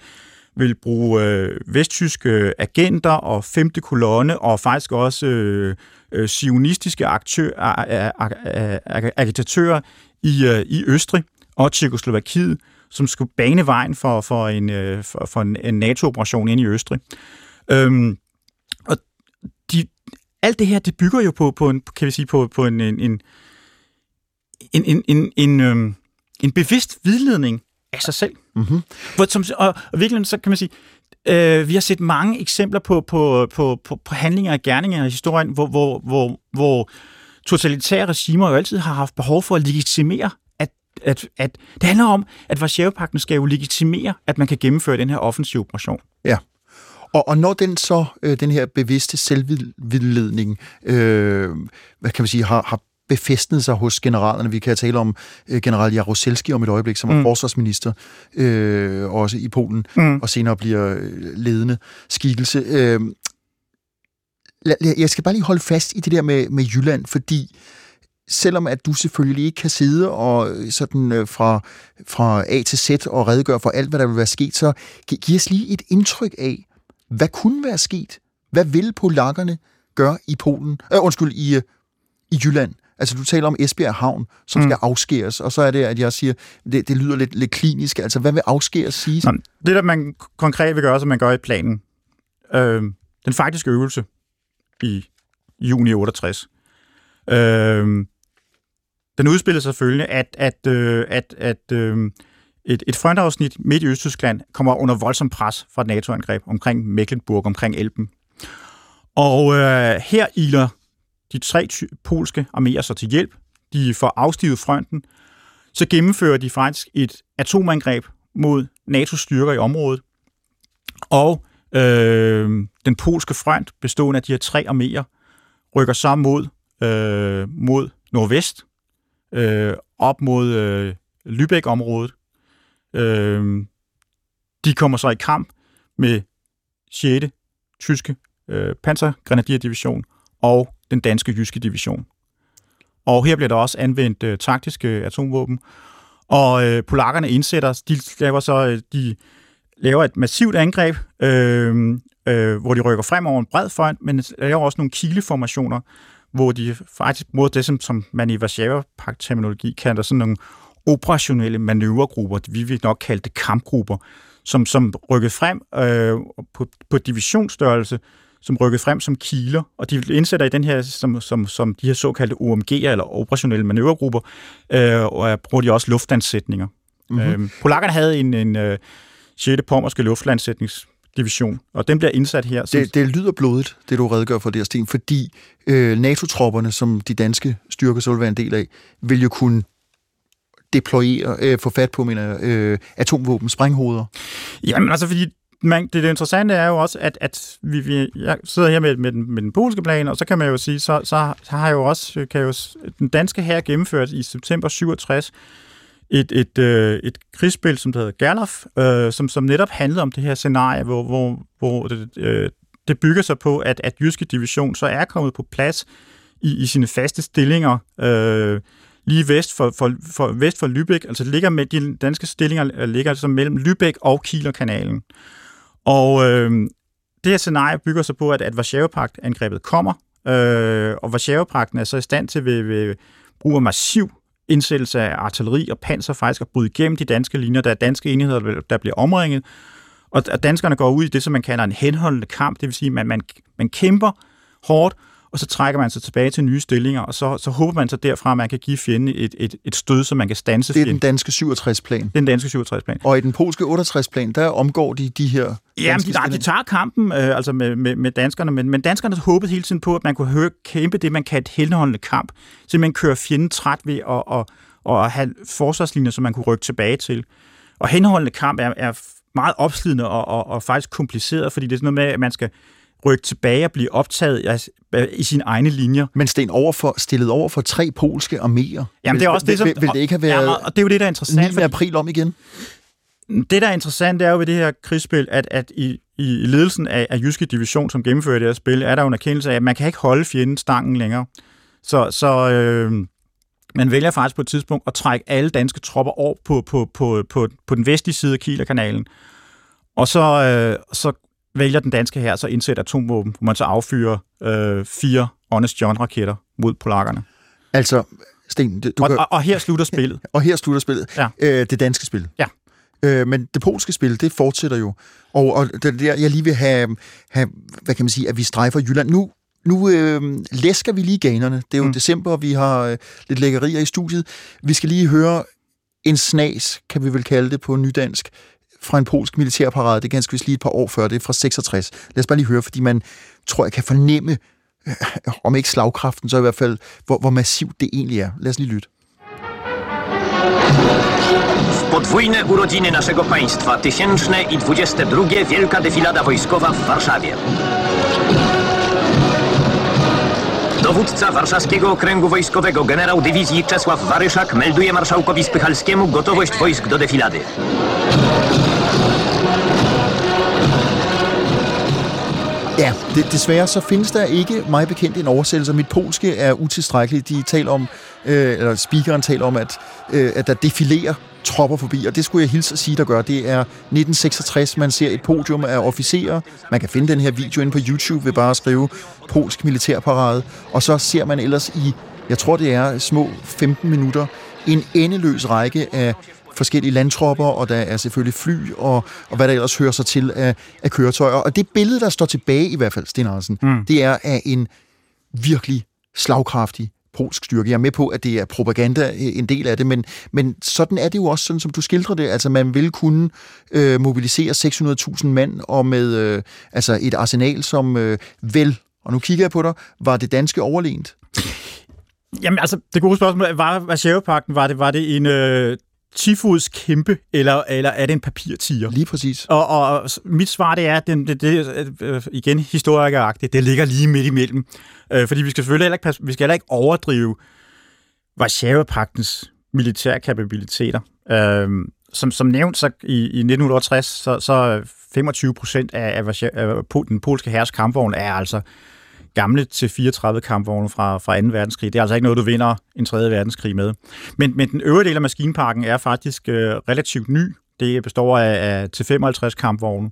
vil bruge øh, vesttyske agenter og femte kolonne, og faktisk også øh, øh, sionistiske aktør, a, agitatører i, øh, i Østrig og Tjekoslovakiet, som skulle bane vejen for, for en, øh, for, for en, en NATO-operation ind i Østrig. Øhm, og de, alt det her, det bygger jo på, på en, kan vi sige, på, på en, en, en, en, en, en, en, øhm, en bevidst vidledning af sig selv. Mm-hmm. Hvor, som, og, og virkelig, så kan man sige, øh, vi har set mange eksempler på, på, på, på, på handlinger og gerninger i historien, hvor, hvor, hvor, hvor totalitære regimer jo altid har haft behov for at legitimere, at, at, at det handler om, at Varsava-pakten skal jo legitimere, at man kan gennemføre den her offensive operation. Og, og når den så, øh, den her bevidste selvvildledning, øh, hvad kan man sige, har, har befæstnet sig hos generalerne. Vi kan tale om øh, general Jaroselski om et øjeblik, som var Mm. forsvarsminister, øh, også i Polen, Mm. og senere bliver øh, ledende skikkelse. Øh, jeg skal bare lige holde fast i det der med, med Jylland, fordi selvom at du selvfølgelig ikke kan sidde og øh, sådan øh, fra, fra A til Z og redegøre for alt, hvad der vil være sket, så gi- giv os lige et indtryk af, hvad kunne være sket? Hvad vil polakkerne gøre i Polen? Øh, undskyld, i, øh, i Jylland? Altså, du taler om Esbjerg Havn, som Mm. skal afskæres, og så er det, at jeg siger, det, det lyder lidt, lidt klinisk. Altså, hvad vil afskæres sige? Nå, det, der man konkret vil gøre, som man gør i planen, øh, den faktiske øvelse i juni 68, øh, den udspiller sig selvfølgelig, at, at, øh, at, at øh, et, et frontafsnit midt i Østtyskland kommer under voldsom pres fra et NATO-angreb omkring Mecklenburg, omkring Elben. Og øh, her iler de tre polske arméer så til hjælp. De får afstivet fronten. Så gennemfører de faktisk et atomangreb mod NATO's styrker i området. Og øh, den polske front, bestående af de her tre arméer, rykker så mod, øh, mod nordvest, øh, op mod øh, Lübeck-området. Øh, de kommer så i kamp med 6. tyske øh, pansergrenadierdivision og den danske jyske division. Og her bliver der også anvendt øh, taktiske atomvåben. Og øh, polakkerne indsætter, de laver så, øh, de laver et massivt angreb, øh, øh, hvor de rykker frem over en bred front, men laver også nogle kileformationer, hvor de faktisk mod det, som, som man i Varsava-pagt-terminologi kalder sådan nogle operationelle manøvregrupper, vi vil nok kalde det kampgrupper, som, som rykkede frem øh, på, på divisionsstørrelse, som rykkede frem som kiler, og de indsætter i den her, som, som, som de her såkaldte OMG'er, eller operationelle manøvregrupper, øh, og bruger de også luftlandsætninger. Mm-hmm. Øh, polakkerne havde en, en øh, 6. pommerske luftlandsætningsdivision, og den bliver indsat her. Som... Det, det lyder blodigt, det du redegør for der, Sten, fordi øh, NATO-tropperne, som de danske styrker så vil være en del af, vil jo kunne deployere, øh, få fat på, mener øh, atomvåben, sprænghoveder? Jamen altså, fordi man, det, det interessante er jo også, at, at vi, vi jeg sidder her med, med, den, med den polske plan, og så kan man jo sige, så, så, så har jo også kan jo, den danske her gennemført i september 67 et, et, øh, et krigsspil, som hedder Gerlof, øh, som, som netop handlede om det her scenarie, hvor, hvor, hvor det, øh, det bygger sig på, at, at Jyske Division så er kommet på plads i, i sine faste stillinger, øh, lige vest for, for, for, vest for Lübeck, altså ligger med, de danske stillinger øh, ligger altså mellem Lübeck og Kielerkanalen. Og øh, det her scenarie bygger sig på, at, at Varsava-pagt-angrebet kommer, øh, og Varsava-pagten er så i stand til ved, ved brug af massiv indsættelse af artilleri og panser faktisk at bryde igennem de danske linjer. Der er danske enheder, der bliver omringet, og danskerne går ud i det, som man kalder en henholdende kamp, det vil sige, at man, man, man kæmper hårdt, og så trækker man sig tilbage til nye stillinger, og så, så håber man så derfra, at man kan give fjenden et, et, et stød, så man kan stanse Det er den danske 67-plan. Det er den danske 67-plan. Og i den polske 68-plan, der omgår de de her... Ja, de, de tager kampen øh, altså med, med, med danskerne, men, men danskerne håbede hele tiden på, at man kunne høre, kæmpe det, man kan et henholdende kamp. Simpelthen køre fjenden træt ved at, at, at, at have forsvarslinjer, som man kunne rykke tilbage til. Og henholdende kamp er, er meget opslidende og, og, og faktisk kompliceret, fordi det er sådan noget med, at man skal rykke tilbage og blive optaget i sine egne linjer. Men Sten, over for, stillet over for tre polske arméer, Jamen, det er også vil, det, som, vil, vil det ikke have været ja, og det er jo det, der er interessant. 9. april om igen? Det, der er interessant, det er jo ved det her krigsspil, at, at i, i ledelsen af, af Jyske Division, som gennemfører det her spil, er der jo en erkendelse af, at man kan ikke holde fjenden stangen længere. Så, så øh, man vælger faktisk på et tidspunkt at trække alle danske tropper over på, på, på, på, på den vestlige side af Kielerkanalen. Og så, øh, så vælger den danske her så indsætte atomvåben, hvor man så affyrer øh, fire Honest John-raketter mod polakkerne. Altså, Sten, du og, kan... og, og her slutter spillet. og her slutter spillet. Ja. Øh, det danske spil. Ja. Øh, men det polske spil, det fortsætter jo. Og, og det der, jeg lige vil have, have, hvad kan man sige, at vi strejfer Jylland. Nu, nu øh, læsker vi lige ganerne. Det er jo mm. december, og vi har øh, lidt lækkerier i studiet. Vi skal lige høre en snas, kan vi vel kalde det på nydansk, fra en polsk militærparade. Det er ganske vist lige et par år før. Det er fra 66. Lad os bare lige høre, fordi man tror, jeg kan fornemme, øh, om ikke slagkraften, så i hvert fald, hvor, hvor massivt det egentlig er. Lad os lige lytte. W podwójne urodziny naszego państwa, tysięczne i dwudzieste drugie wielka defilada wojskowa w Warszawie. Dowódca Warszawskiego Okręgu Wojskowego generał dywizji Czesław Waryszak melduje marszałkowi Spychalskiemu gotowość wojsk do defilady. Ja, det, desværre så findes der ikke mig bekendt en oversættelse. Mit polske er utilstrækkeligt. De taler om, øh, eller speakeren taler om, at, øh, at der defilerer tropper forbi, og det skulle jeg hilse at sige, der gør. Det er 1966, man ser et podium af officerer. Man kan finde den her video inde på YouTube ved bare at skrive polsk militærparade, og så ser man ellers i, jeg tror det er små 15 minutter, en endeløs række af forskellige landtropper, og der er selvfølgelig fly, og, og hvad der ellers hører sig til af, af køretøjer. Og det billede, der står tilbage i hvert fald, Sten Hansen, mm. det er af en virkelig slagkraftig polsk styrke. Jeg er med på, at det er propaganda øh, en del af det, men, men sådan er det jo også, sådan som du skildrer det. Altså, man vil kunne øh, mobilisere 600.000 mand, og med øh, altså et arsenal, som øh, vel, og nu kigger jeg på dig, var det danske overlegent? Jamen altså, det gode spørgsmål var Varsjævepakten, var det, var det en øh, tifods kæmpe, eller, eller er det en papirtiger? Lige præcis. Og, og mit svar det er, at det, det, øh, igen historikeragtigt, det ligger lige midt imellem. Øh, fordi vi skal selvfølgelig heller ikke, vi skal heller ikke overdrive Varsjava-pagtens militære kapabiliteter. Øh, som, som nævnt så i, i 1968, så, så 25 procent af, af, af den polske herres kampvogn er altså gamle til 34 kampvogne fra, fra 2. verdenskrig. Det er altså ikke noget, du vinder en 3. verdenskrig med. Men, men den øvrige del af maskinparken er faktisk øh, relativt ny. Det består af, af til 55 kampvogne.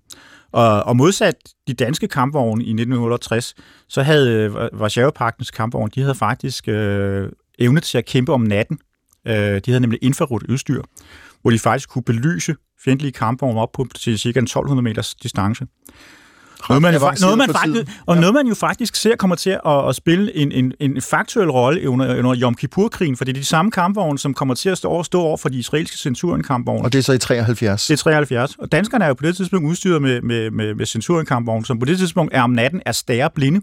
Og, og modsat de danske kampvogne i 1968, så havde øh, Varsjavepagtens kampvogne, de havde faktisk øh, evne til at kæmpe om natten. Øh, de havde nemlig infrarødt udstyr, hvor de faktisk kunne belyse fjendtlige kampvogne op på til cirka 1200 meters distance. Noget man, avanceret noget man faktisk, og noget man jo faktisk ser kommer til at, at spille en, en, en faktuel rolle under, under Yom Kippur-krigen, for det er de samme kampvogne, som kommer til at stå over, stå over for de israelske censurenkampvogne. Og det er så i 73. Det er 73. Og danskerne er jo på det tidspunkt udstyret med, med, med, med censurenkampvogne, som på det tidspunkt er om natten er stærre blinde.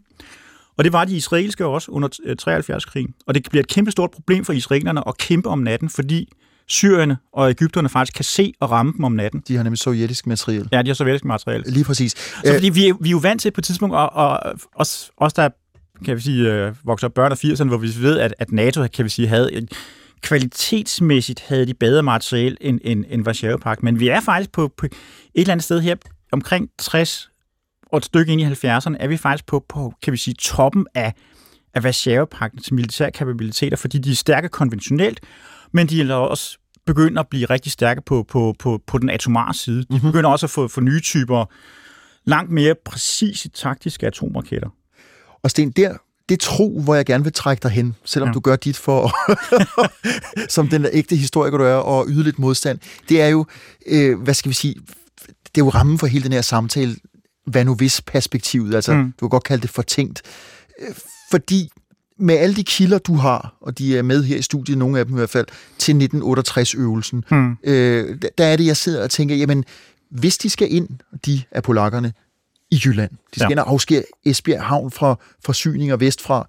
Og det var de israelske også under øh, 73-krigen. Og det bliver et kæmpe stort problem for israelerne at kæmpe om natten, fordi syrierne og Ægypterne faktisk kan se og ramme dem om natten. De har nemlig sovjetisk materiel. Ja, de har sovjetisk materiale. Lige præcis. Så fordi vi, er- vi er jo vant til på et tidspunkt, og, og os, os der kan vi sige, øh, vokser op børn af 80'erne, hvor vi ved, at, at NATO kan vi sige, havde en, kvalitetsmæssigt havde de bedre materiel end, end, end Varsjavepagt. Men vi er faktisk på, på et eller andet sted her, omkring 60 og et stykke ind i 70'erne, er vi faktisk på, på kan vi sige, toppen af, af Varsjavepagtens militære kapabiliteter, fordi de er stærke konventionelt, men de er også begynder at blive rigtig stærke på, på, på, på den atomare side. De mm-hmm. begynder også at få, få nye typer langt mere præcise taktiske atomraketter. Og Sten, der, det tro, hvor jeg gerne vil trække dig hen, selvom ja. Du gør dit for, som den der ægte historiker du er, og yde lidt modstand, det er jo, øh, hvad skal vi sige, det er jo rammen for hele den her samtale, hvad nu hvis perspektivet, altså mm. Mm. du kan godt kalde det fortænkt, Øh, fordi med alle de kilder, du har, og de er med her i studiet, nogle af dem i hvert fald, til 1968-øvelsen, Hmm. øh, der- er det, jeg sidder og tænker, jamen, hvis de skal ind, de er polakkerne, i Jylland, de skal ja. Ja. ind og afskære Esbjerg Havn fra forsyninger vestfra,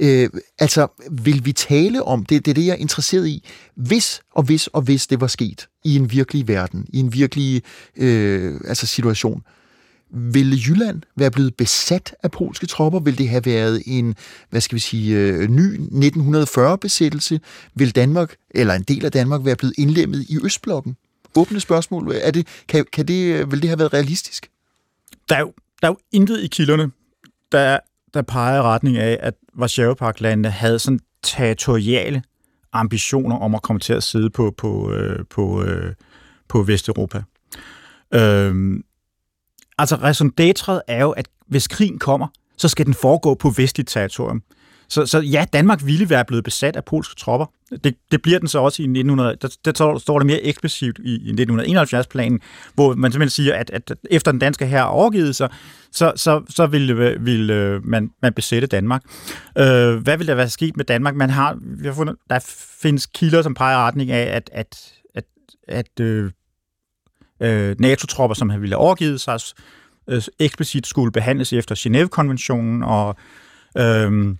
øh, altså, vil vi tale om, det, det er det, jeg er interesseret i, hvis og hvis og hvis det var sket i en virkelig verden, i en virkelig øh, altså situation, ville Jylland være blevet besat af polske tropper? Vil det have været en, hvad skal vi sige, øh, ny 1940-besættelse? Vil Danmark, eller en del af Danmark, være blevet indlemmet i Østblokken? Åbne spørgsmål. Er det, kan, kan det, øh, vil det have været realistisk? Der er, jo, der er jo intet i kilderne, der, der peger i retning af, at Varsjavepagt-landene havde sådan territoriale ambitioner om at komme til at sidde på, på, øh, på, øh, på Vesteuropa. Øhm, altså, raison d'être er jo, at hvis krigen kommer, så skal den foregå på vestligt territorium. Så, så ja, Danmark ville være blevet besat af polske tropper. Det, det bliver den så også i 1900. Der, der står, det mere eksplicit i, i 1971-planen, hvor man simpelthen siger, at, at efter den danske her har overgivet sig, så, så, så ville, ville øh, man, man besætte Danmark. Øh, hvad ville der være sket med Danmark? Man har, vi har fundet, der findes kilder, som peger i retning af, at, at, at, at øh, øh, NATO-tropper, som havde ville have overgivet sig, øh, eksplicit skulle behandles efter Genève-konventionen, og øh,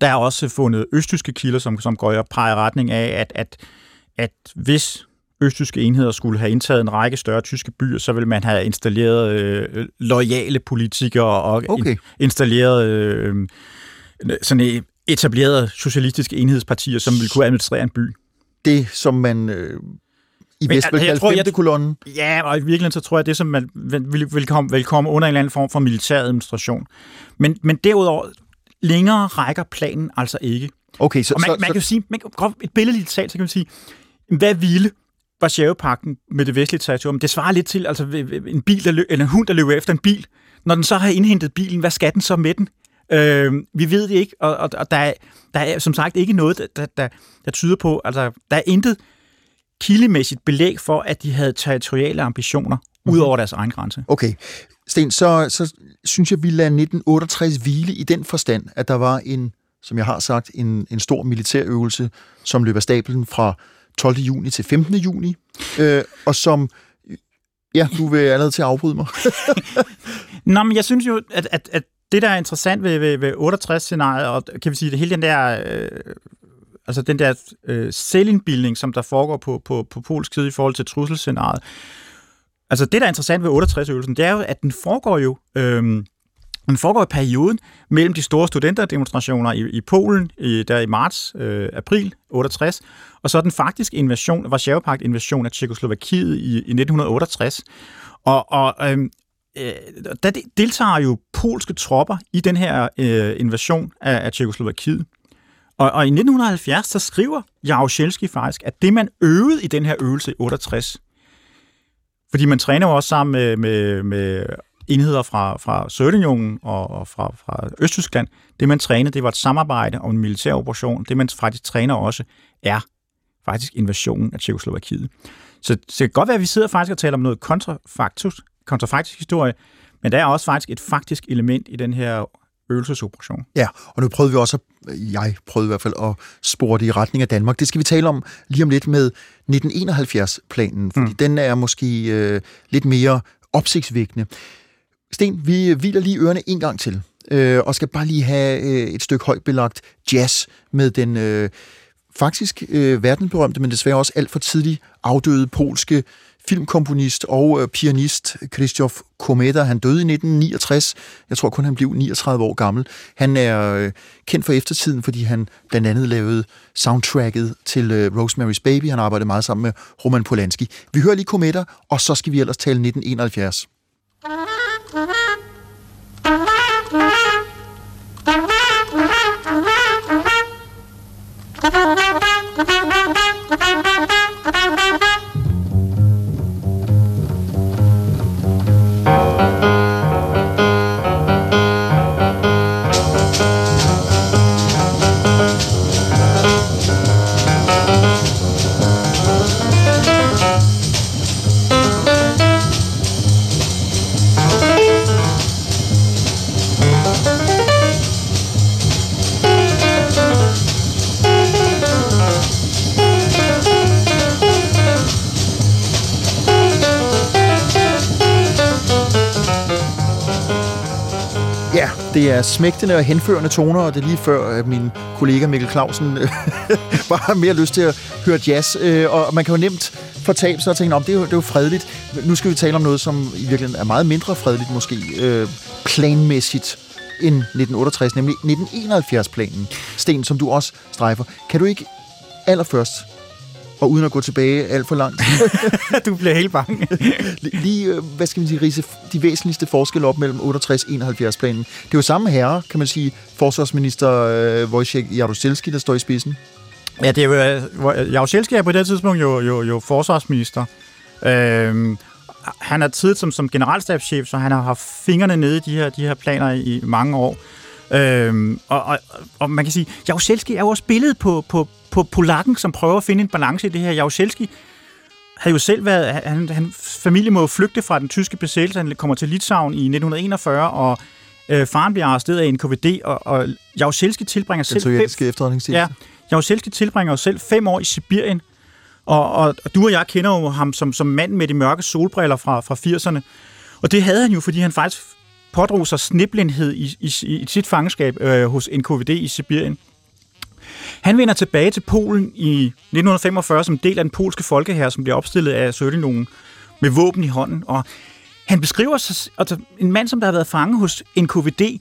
der er også fundet østtyske kilder, som, som går og peger i retning af, at, at, at hvis østtyske enheder skulle have indtaget en række større tyske byer, så ville man have installeret øh, loyale politikere og Okay. in, installeret øh, sådan et etablerede socialistiske enhedspartier, som ville kunne administrere en by. Det, som man øh, i vil altså, jeg tror, jeg- femte kolonnen. Ja, og i virkeligheden så tror jeg, det som man vil, vil, komme, vil komme under en eller anden form for militær administration. Men, men derudover, længere rækker planen altså ikke. Okay, så, Og man, så, man så, kan jo sige, man kan, et billedligt talt, så kan man sige, hvad ville Varsjavepakten med det vestlige territorium? Det svarer lidt til altså, en bil, der løb, eller en hund, der løber efter en bil. Når den så har indhentet bilen, hvad skal den så med den? Øh, vi ved det ikke, og, og, og der, er, der er som sagt ikke noget, der, der, der, der tyder på, altså der er intet kildemæssigt belæg for, at de havde territoriale ambitioner ud over deres egen grænse. Okay. Sten, så, så synes jeg, vi lader 1968 hvile i den forstand, at der var en, som jeg har sagt, en, en stor militærøvelse, som løb af stablen fra 12. juni til 15. juni, øh, og som... Ja, du vil allerede til at afbryde mig. Nå, men jeg synes jo, at, at, at det, der er interessant ved, ved, ved 68-scenariet, og kan vi sige, det hele den der, øh, altså den der øh, selvindbildning, som der foregår på, på, på polsk side i forhold til trusselscenariet, altså det, der er interessant ved 68-øvelsen, det er jo, at den foregår jo, øh, den foregår i perioden mellem de store studenterdemonstrationer i, i Polen, i, der i marts, øh, april 68, og så den faktiske invasion, Varshava-pagt invasion af Tjekoslovakiet i, i 1968. Og, og øh, øh, der deltager jo polske tropper i den her øh, invasion af, af Tjekoslovakiet. Og, og i 1970, så skriver Jaruzelski faktisk, at det, man øvede i den her øvelse i 68, Fordi man træner jo også sammen med, med, med enheder fra, fra Sovjetunionen og, og fra, fra Østtyskland. Det, man trænede, det var et samarbejde om en militær operation. Det, man faktisk træner også, er faktisk invasionen af Tjekoslovakiet. Så, så det kan godt være, at vi sidder faktisk og taler om noget kontrafaktus, kontrafaktisk historie, men der er også faktisk et faktisk element i den her øvelsesoperation. Ja, og nu prøvede vi også, at, jeg prøvede i hvert fald at spore det i retning af Danmark. Det skal vi tale om lige om lidt med 1971-planen, fordi mm. den er måske øh, lidt mere opsigtsvækkende. Sten, vi hviler lige ørerne en gang til, øh, og skal bare lige have øh, et stykke højt belagt jazz med den øh, faktisk øh, verdenberømte, men desværre også alt for tidlig afdøde polske filmkomponist og øh, pianist Christoph Kometa. Han døde i 1969. Jeg tror kun, han blev 39 år gammel. Han er øh, kendt for eftertiden, fordi han blandt andet lavede soundtracket til øh, Rosemary's Baby. Han arbejdede meget sammen med Roman Polanski. Vi hører lige Kometa, og så skal vi ellers tale 1971. Ja, det er smægtende og henførende toner, og det er lige før, at min kollega Mikkel Clausen øh, bare har mere lyst til at høre jazz. Øh, og man kan jo nemt fortabe sig og tænke, om det, er jo, det er jo fredeligt. Nu skal vi tale om noget, som i virkeligheden er meget mindre fredeligt måske, øh, planmæssigt end 1968, nemlig 1971-planen. Sten, som du også strejfer. Kan du ikke allerførst, og uden at gå tilbage alt for langt, du bliver helt bange. lige, øh, hvad skal man sige, rise de væsentligste forskelle op mellem 68 og 71 planen. Det er jo samme herre, kan man sige, forsvarsminister øh, Wojciech Jaruzelski, der står i spidsen. Ja, det er jo... øh, Jaruzelski er på det tidspunkt jo, jo, jo forsvarsminister. Øhm, han er tidligt som, som generalstabschef, så han har haft fingrene nede i de her, de her planer i mange år. Øhm, og, og, og man kan sige, Jaruzelski er jo også billedet på, på, på polakken, som prøver at finde en balance i det her. Jaruzelski havde jo selv været... Han, han, familie må flygte fra den tyske besættelse. Han kommer til Litauen i 1941, og øh, faren bliver arresteret af NKVD, og, og Jaruzelski tilbringer Den selv fem, sovjetiske efterretningstjeneste. Ja, Jaruzelski tilbringer jo selv fem år i Sibirien, og, og, og du og jeg kender jo ham som, som mand med de mørke solbriller fra, fra 80'erne. Og det havde han jo, fordi han faktisk pådrog sig sniblenhed i, i, i sit fangenskab øh, hos NKVD i Sibirien. Han vender tilbage til Polen i 1945 som del af den polske folkehær, som bliver opstillet af Sovjetunionen med våben i hånden. Og han beskriver sig, altså en mand, som der har været fange hos NKVD,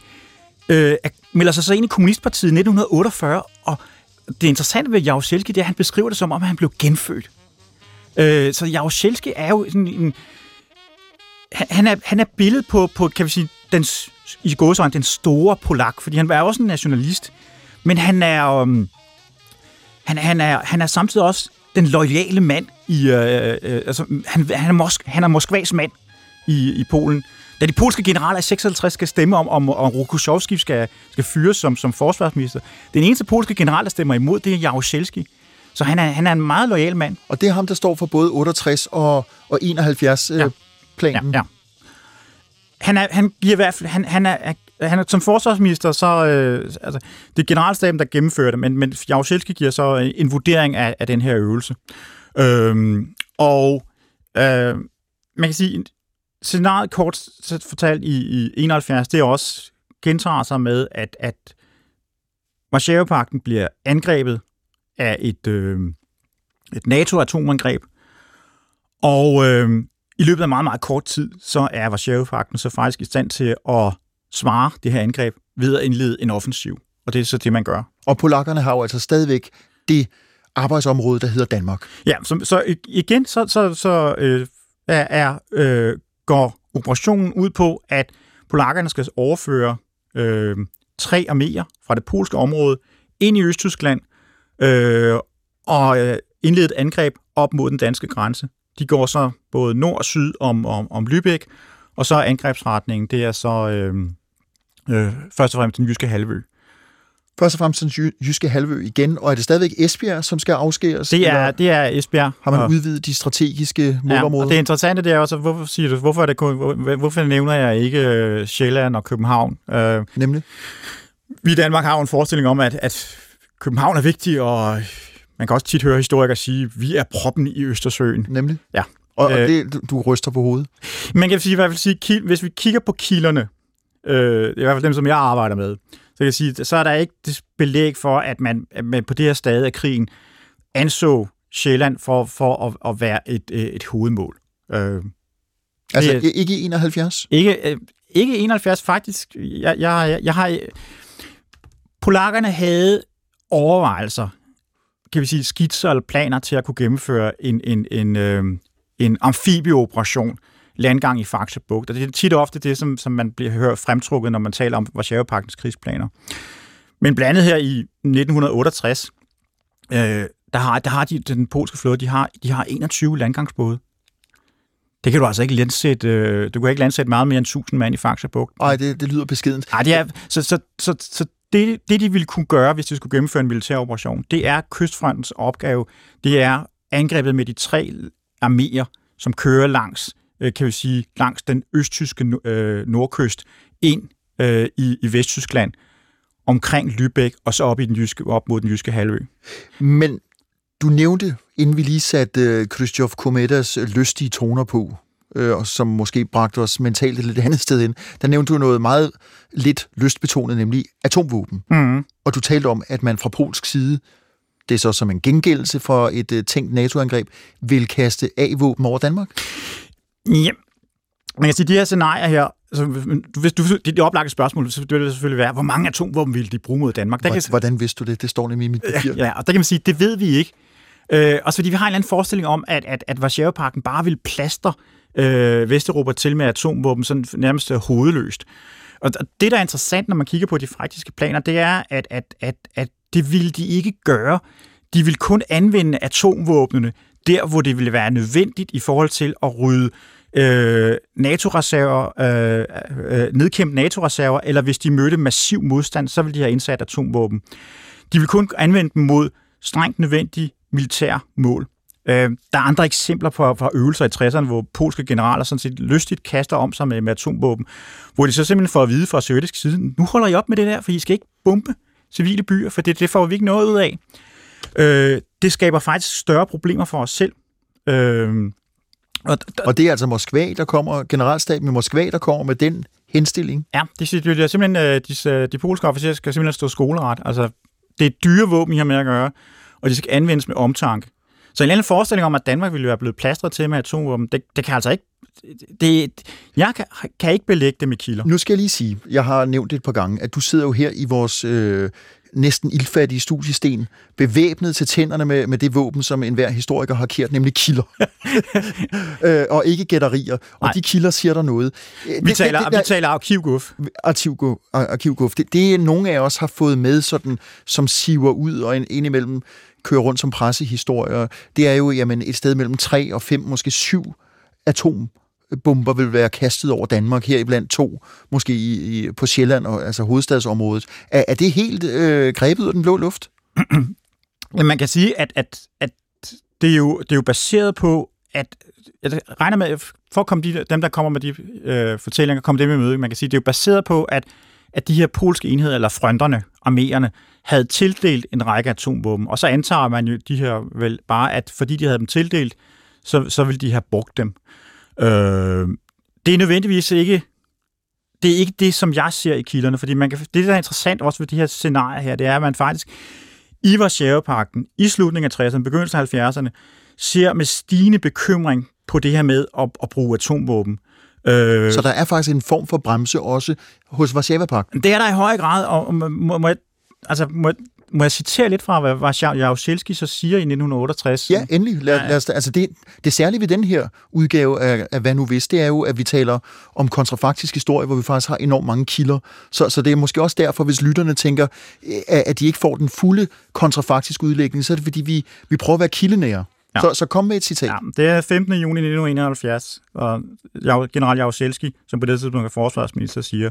øh, melder sig så ind i Kommunistpartiet i 1948, og det interessante ved Jaruzelski, det er, at han beskriver det som om, at han blev genfødt. Øh, så Jaruzelski er jo sådan en... Han er, han er billedet på, på, kan vi sige, den, i gåsøjne, den store polak, fordi han var også en nationalist, men han er, um, han, han er, han er samtidig også den loyale mand i, øh, øh, altså, han, han, er Mosk, han er Moskvas mand i, i Polen. Da de polske generaler i 56 skal stemme om, om, om Rokushovski skal, skal fyres som, som forsvarsminister, den eneste polske general, der stemmer imod, det er Jaruzelski. Så han er, han er en meget lojal mand. Og det er ham, der står for både 68 og, og 71 Ja. øh, planen. Ja, ja. Han, er, han giver i hvert fald, han, han, er, han som forsvarsminister, så øh, altså, det er generalstaben, der gennemfører det, men, men Jaruzelski giver så øh, en vurdering af, af den her øvelse. Øhm, og øh, man kan sige, scenariet kort fortalt i, i 71, det er også gentager sig med, at, at Warszawapakten bliver angrebet af et, øh, et NATO-atomangreb, og øh, i løbet af meget, meget kort tid, så er Warszawapakten så faktisk i stand til at svare det her angreb ved at indlede en offensiv. Og det er så det, man gør. Og polakkerne har jo altså stadigvæk det arbejdsområde, der hedder Danmark. Ja, så, så igen, så, så, så øh, er, øh, går operationen ud på, at polakkerne skal overføre øh, tre arméer fra det polske område ind i Østtyskland øh, og øh, indlede et angreb op mod den danske grænse. de går så både nord og syd om, om, om Lübeck, og så er angrebsretningen, det er så øh, øh, først og fremmest den jyske halvø. Først og fremmest den jy- jyske halvø igen, og er det stadigvæk Esbjerg, som skal afskæres? Det er, eller det er Esbjerg. Har man og, udvidet de strategiske ja, målområder? og det interessante det er også, hvorfor siger du, hvorfor, er det hvor- hvorfor nævner jeg ikke øh, Sjælland og København? Øh, Nemlig? vi i Danmark har jo en forestilling om, at, at København er vigtig, og man kan også tit høre historikere sige, at vi er proppen i Østersøen. Nemlig? Ja. Og, og Øh. det, du- ryster på hovedet. Man kan sige, i hvert fald sige, hvis vi kigger på kilderne, øh, i hvert fald dem, som jeg arbejder med, så kan jeg sige, så er der ikke det belæg for, at man, at man på det her stade af krigen anså Sjælland for, for at, at være et, øh, et hovedmål. Øh, Altså Det ikke i 71? ikke, øh, ikke 71, faktisk. Jeg, jeg, jeg har... Polakkerne havde overvejelser, kan vi sige, skitser eller planer til at kunne gennemføre en, en, en, øh, en amfibieoperation landgang i Faxe Bugt. Og det er tit og ofte det, som, som man bliver hørt fremtrukket, når man taler om Varsjava-paktens krigsplaner. Men blandt andet her i 1968, øh, der har, der har de, den polske flåde, de har, de har 21 landgangsbåde. Det kan du altså ikke landsætte, øh, du kan ikke landsætte meget mere end 1000 mand i Faxe Bugt. Ej, det, det lyder beskedent. Nej, det er, så, så, så, så det, det, de ville kunne gøre, hvis de skulle gennemføre en militær operation, det er kystfrontens opgave. Det er angrebet med de tre arméer, som kører langs, øh, kan vi sige, langs den østtyske øh, nordkyst ind øh, i, i Vesttyskland, omkring Lübeck og så op, i den jyske, op mod den jyske halvø. Men du nævnte, inden vi lige satte uh, Khrushchev Kometas øh, lystige toner på, øh, og som måske bragte os mentalt et lidt andet sted ind, der nævnte du noget meget lidt lystbetonet, nemlig atomvåben. Mm. Og du talte om, at man fra polsk side, det er så som en gengældelse for et tænkt NATO-angreb, vil kaste A-våben over Danmark? Ja. Man kan sige, de her scenarier her, altså, hvis du, det, det oplagte spørgsmål, så vil det selvfølgelig være, hvor mange atomvåben ville de bruge mod Danmark? Der kan, Hvordan vidste du det? Det står nemlig i mit papir. Ja, og der kan man sige, det ved vi ikke. Øh, også fordi vi har en eller anden forestilling om, at, at, at Varsjava-pakken bare vil plaster øh, Vesteuropa til med atomvåben sådan nærmest øh, hovedløst. Og det, der er interessant, når man kigger på de faktiske planer, det er, at, at, at, at det vil de ikke gøre. De vil kun anvende atomvåbnene der, hvor det ville være nødvendigt i forhold til at rydde øh, NATO-reserver, øh, øh, nedkæmpe NATO-reserver, eller hvis de mødte massiv modstand, så ville de have indsat atomvåben. De vil kun anvende dem mod strengt nødvendige militære mål. Øh, der er andre eksempler på, fra øvelser i 60'erne, hvor polske generaler sådan set lystigt kaster om sig med, med atomvåben, hvor de så simpelthen får at vide fra sovjetisk side, nu holder I op med det der, for I skal ikke bombe civile byer, for det, det får vi ikke noget ud af. Øh, det skaber faktisk større problemer for os selv. Øh, og, Og det er altså Moskva, der kommer, generalstaben i Moskva, der kommer med den henstilling. Ja, det, siger- det er simpelthen, øh, de, øh, de polske officerer skal simpelthen stå skoleret. Altså, det er dyre våben, I har med at gøre, og de skal anvendes med omtanke. Så en eller anden forestilling om, at Danmark ville være blevet plastret til med atomvåben, det, det kan altså ikke... Det, jeg kan, kan ikke belægge det med kilder. Nu skal jeg lige sige, jeg har nævnt det et par gange, at du sidder jo her i vores øh, næsten ildfattige studiesten, bevæbnet til tænderne med, med det våben, som enhver historiker har kært, nemlig kilder. øh, og ikke gætterier. Og Nej. de kilder siger der noget. Vi taler, vi taler arkivguf. arkivguf, arkivguf. Det, det er nogle af os har fået med, sådan, som siver ud og ind- indimellem kører rundt som pressehistorier. Det er jo jamen, et sted mellem tre og fem, måske syv bomber vil være kastet over Danmark, heriblandt to, måske i, i, på Sjælland, og, altså hovedstadsområdet. Er, er det helt øh, grebet ud af den blå luft? Man kan sige, at, at, at det, er jo, det er jo baseret på, at jeg regner med, for at komme de, dem, der kommer med de øh, fortællinger, komme dem i møde, man kan sige, det er jo baseret på, at, at de her polske enheder, eller fronterne, arméerne, havde tildelt en række atomvåben, og så antager man jo de her vel bare, at fordi de havde dem tildelt, så, så ville de have brugt dem. Øh, det er nødvendigvis ikke det er ikke det, som jeg ser i kilderne, fordi man kan, det, der er interessant også ved de her scenarier her, det er, at man faktisk i Varsjava-pakten i slutningen af 60'erne, begyndelsen af 70'erne, ser med stigende bekymring på det her med at, at bruge atomvåben. Øh, Så der er faktisk en form for bremse også hos Varsjava-pakten. det er der i høj grad, og må, må, jeg, altså, må, må jeg citere lidt fra, hvad Varsjavsjelski så siger i 1968? Ja, endelig. Lad, lad os, altså det, det særlige ved den her udgave af, af Hvad nu hvis, det er jo, at vi taler om kontrafaktisk historie, hvor vi faktisk har enormt mange kilder. Så, så det er måske også derfor, hvis lytterne tænker, at at de ikke får den fulde kontrafaktiske udlægning, så er det fordi, vi, vi prøver at være kildenære. Ja. Så, så kom med et citat. Ja, det er 15. juni 1971, og general Jaruzelski, som på det tidspunkt er forsvarsminister, siger,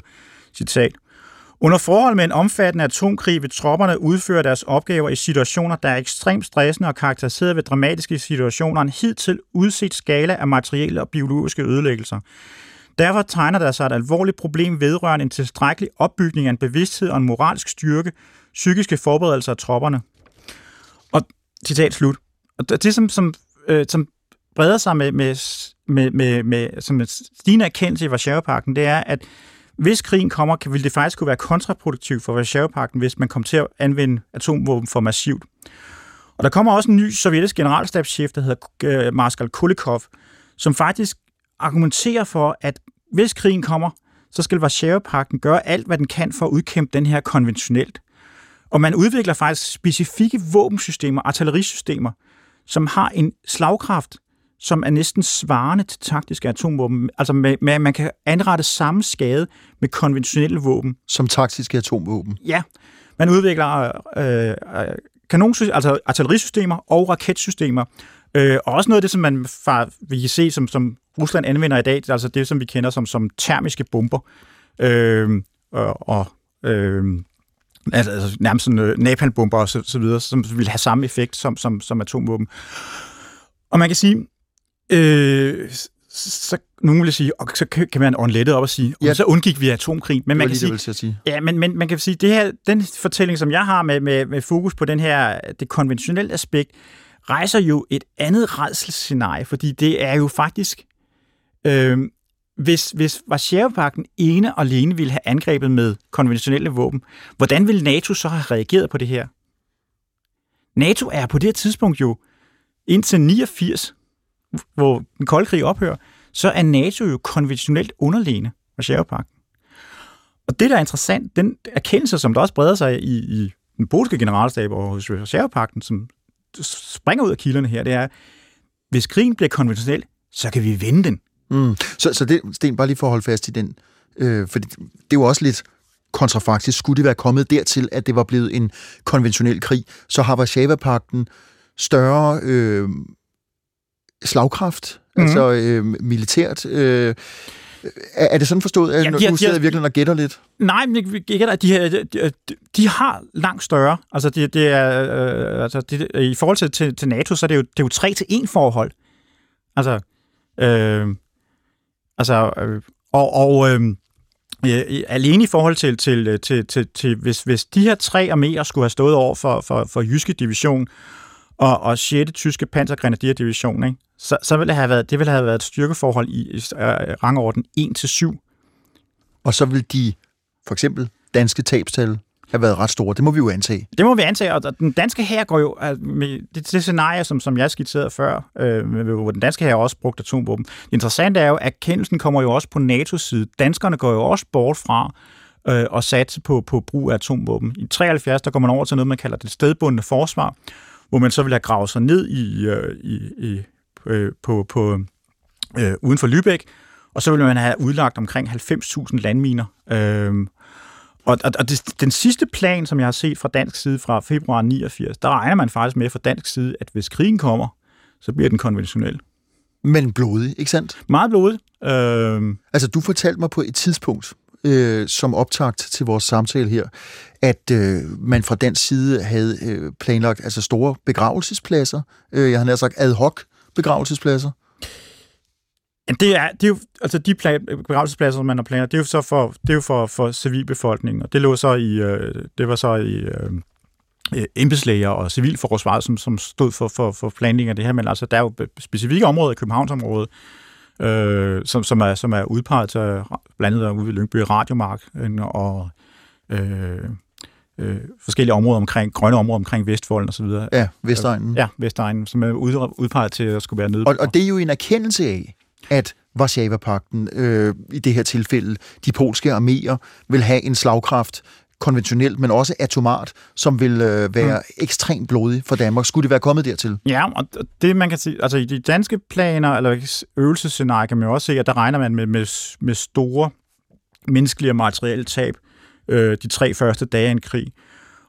citat, under forhold med en omfattende atomkrig vil tropperne udføre deres opgaver i situationer, der er ekstremt stressende og karakteriseret ved dramatiske situationer, en hidtil udset skala af materielle og biologiske ødelæggelser. Derfor tegner der sig et alvorligt problem vedrørende en tilstrækkelig opbygning af en bevidsthed og en moralsk styrke, psykiske forberedelser af tropperne. Og citat slut. Og det, som, som, øh, som breder sig med, med, med, med, med som en stigende erkendelse i Varsjavepakten, det er, at hvis krigen kommer, kan, vil det faktisk kunne være kontraproduktivt for Varsjavepakten, hvis man kommer til at anvende atomvåben for massivt. Og der kommer også en ny sovjetisk generalstabschef, der hedder øh, Marskal Kulikov, som faktisk argumenterer for, at hvis krigen kommer, så skal Varsjavepakten gøre alt, hvad den kan for at udkæmpe den her konventionelt. Og man udvikler faktisk specifikke våbensystemer, artillerisystemer, som har en slagkraft, som er næsten svarende til taktiske atomvåben. Altså med, med, man kan anrette samme skade med konventionelle våben. Som taktiske atomvåben? Ja. Man udvikler øh, øh, kanonsystemer, altså artillerisystemer og raketsystemer. Øh, og også noget af det, som man far, vi kan se, som, som Rusland anvender i dag, altså det, som vi kender som, som termiske bomber. Øh, og, og øh, altså, altså nærmest sådan øh, napalmbomber og så, så videre, som vil have samme effekt som, som, som atomvåben. Og man kan sige, øh, så nogen vil sige, og så kan man åndlettet op og sige, ja. så undgik vi atomkrig. Men man kan sige, det, sige, ja, men, men man kan sige, det her, den fortælling, som jeg har med, med, med fokus på den her, det konventionelle aspekt, rejser jo et andet redselsscenarie, fordi det er jo faktisk, øh, hvis, hvis Varsjavepakten ene og alene ville have angrebet med konventionelle våben, hvordan ville NATO så have reageret på det her? NATO er på det her tidspunkt jo indtil 89, hvor den kolde krig ophører, så er NATO jo konventionelt underlegne Varsjavepakten. Og det, der er interessant, den erkendelse, som der også breder sig i, i den polske generalstab og hos Varsjavepakten, som springer ud af kilderne her, det er, hvis krigen bliver konventionel, så kan vi vinde den. Mm. Så, så det, Sten, bare lige for at holde fast i den, øh, for det, det er jo også lidt kontrafaktisk. Skulle det være kommet dertil, at det var blevet en konventionel krig, så har Varsjava-pakten større øh, slagkraft, mm. altså øh, militært. Øh, er det sådan forstået, at Jamen, de, sidder virkelig og gætter lidt? Nej, men jeg gætter, at de, her, de, de har langt større. Altså, det, det er, øh, altså det, i forhold til, til, til NATO, så er det jo, det er jo 3 til 1 forhold. Altså, øh, Altså, øh, og, og øh, øh, alene i forhold til, til, til, til, til hvis, hvis de her tre arméer skulle have stået over for, for, for Jyske Division og, og 6. tyske Panzergrenadier Division, ikke? Så, så ville det have været, det ville have været et styrkeforhold i, i rangorden 1-7. Og så vil de, for eksempel, danske tabstal have været ret store. Det må vi jo antage. Det må vi antage, og den danske her går jo med det, det scenarie, som, som jeg skitserede før, øh, hvor den danske her også brugt atomvåben. Det interessante er jo, at kendelsen kommer jo også på NATO's side. Danskerne går jo også bort fra øh, og satse på, på brug af atomvåben. I 73 der går man over til noget, man kalder det stedbundne forsvar, hvor man så vil have gravet sig ned i, øh, i, i, øh, på, på øh, uden for Lübeck, og så vil man have udlagt omkring 90.000 landminer. Øh, og, og, og det, den sidste plan, som jeg har set fra dansk side fra februar 89, der regner man faktisk med fra dansk side, at hvis krigen kommer, så bliver den konventionel. Men blodig, ikke sandt? Meget blodig. Øh... Altså, du fortalte mig på et tidspunkt, øh, som optagt til vores samtale her, at øh, man fra dansk side havde øh, planlagt altså store begravelsespladser. Øh, jeg har nær sagt ad hoc begravelsespladser. Det er, det er jo, altså de begravelsespladser, man har planer, det er jo så for, det er jo for, for civilbefolkningen, og det lå så i, øh, det var så i øh, øh embedslæger og civilforsvaret, som, som stod for, for, for planlægning af det her, men altså der er jo specifikke områder i Københavnsområdet, øh, som, som, er, som er udpeget til blandt andet ude ved Lyngby Radiomark øh, og øh, øh, forskellige områder omkring, grønne områder omkring Vestfolden osv. Ja, Vestegnen. Ja, Vestegnen, som er udpeget til at skulle være nød. Og, og det er jo en erkendelse af, at Varsjava-pakten, øh, i det her tilfælde de polske arméer, vil have en slagkraft konventionelt, men også atomart, som vil øh, være mm. ekstremt blodig for Danmark. Skulle det være kommet dertil? Ja, og det man kan sige, altså i de danske planer, eller øvelsescenarier, kan man jo også se, at der regner man med, med, med store menneskelige og materielle tab øh, de tre første dage af en krig.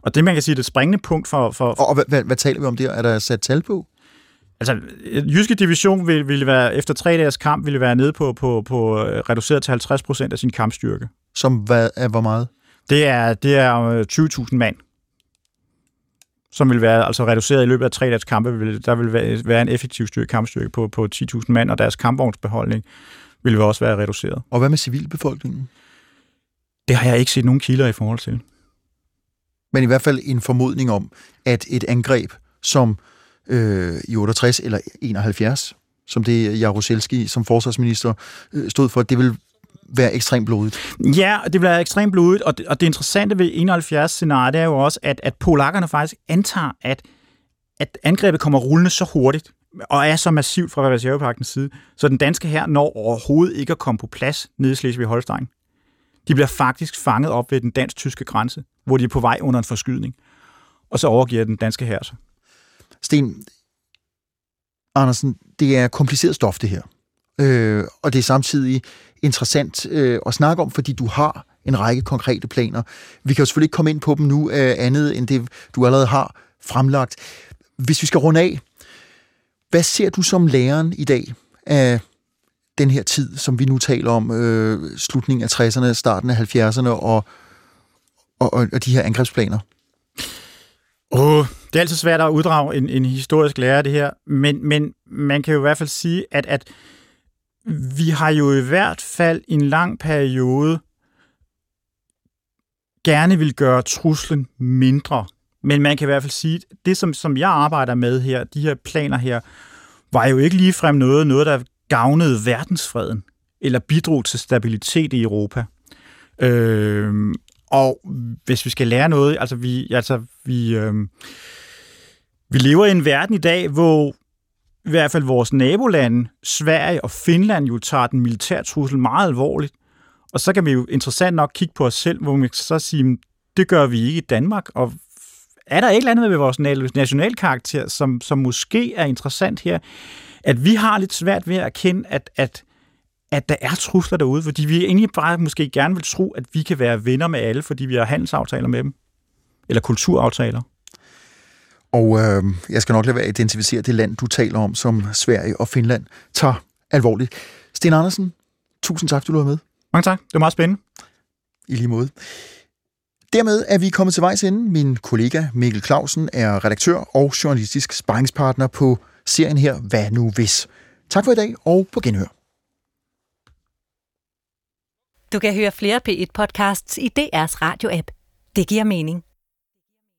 Og det, man kan sige, det springende punkt for... for og, og hvad, hvad, taler vi om der? Er der sat tal på? Altså, Jyske Division ville, ville være, efter tre dages kamp, ville være nede på, på, på øh, reduceret til 50 procent af sin kampstyrke. Som hvad er hvor meget? Det er, det er øh, 20.000 mand, som vil være altså reduceret i løbet af tre dages kampe. Vil, der vil være, være en effektiv styrke, kampstyrke på, på 10.000 mand, og deres kampvognsbeholdning vil også være reduceret. Og hvad med civilbefolkningen? Det har jeg ikke set nogen kilder i forhold til. Men i hvert fald en formodning om, at et angreb, som øh, i 68 eller 71, som det Jaruzelski som forsvarsminister øh, stod for, det vil være ekstremt blodigt. Ja, det bliver ekstremt blodigt, og det, og det interessante ved 71 scenariet er jo også, at, at polakkerne faktisk antager, at, at angrebet kommer rullende så hurtigt, og er så massivt fra Varsjavepagtens side, så den danske her når overhovedet ikke at komme på plads nede i Slesvig-Holstein. De bliver faktisk fanget op ved den dansk-tyske grænse, hvor de er på vej under en forskydning, og så overgiver den danske hær sig. Sten Andersen, det er kompliceret stof, det her. Øh, og det er samtidig interessant øh, at snakke om, fordi du har en række konkrete planer. Vi kan jo selvfølgelig ikke komme ind på dem nu, øh, andet end det, du allerede har fremlagt. Hvis vi skal runde af, hvad ser du som læreren i dag af den her tid, som vi nu taler om, øh, slutningen af 60'erne, starten af 70'erne og, og, og, og de her angrebsplaner? Oh, det er altid svært at uddrage en, en historisk lærer det her, men, men man kan jo i hvert fald sige, at, at vi har jo i hvert fald en lang periode gerne vil gøre truslen mindre. Men man kan i hvert fald sige, at det, som, som jeg arbejder med her, de her planer her, var jo ikke ligefrem noget, noget der gavnede verdensfreden, eller bidrog til stabilitet i Europa. Øh, og hvis vi skal lære noget, altså vi, altså vi, øh, vi lever i en verden i dag, hvor i hvert fald vores nabolande, Sverige og Finland, jo tager den militære trussel meget alvorligt. Og så kan vi jo interessant nok kigge på os selv, hvor vi kan så sige, det gør vi ikke i Danmark. Og er der et eller andet med vores nationalkarakter, som, som måske er interessant her, at vi har lidt svært ved at erkende, at, at, at der er trusler derude, fordi vi egentlig bare måske gerne vil tro, at vi kan være venner med alle, fordi vi har handelsaftaler med dem, eller kulturaftaler. Og øh, jeg skal nok lade være at identificere det land, du taler om, som Sverige og Finland tager alvorligt. Sten Andersen, tusind tak, du var med. Mange tak. Det var meget spændende. I lige måde. Dermed er vi kommet til vejs ende. Min kollega Mikkel Clausen er redaktør og journalistisk sparringspartner på serien her Hvad nu hvis? Tak for i dag, og på genhør. Du kan høre flere P1-podcasts i DR's radio-app. Det giver mening.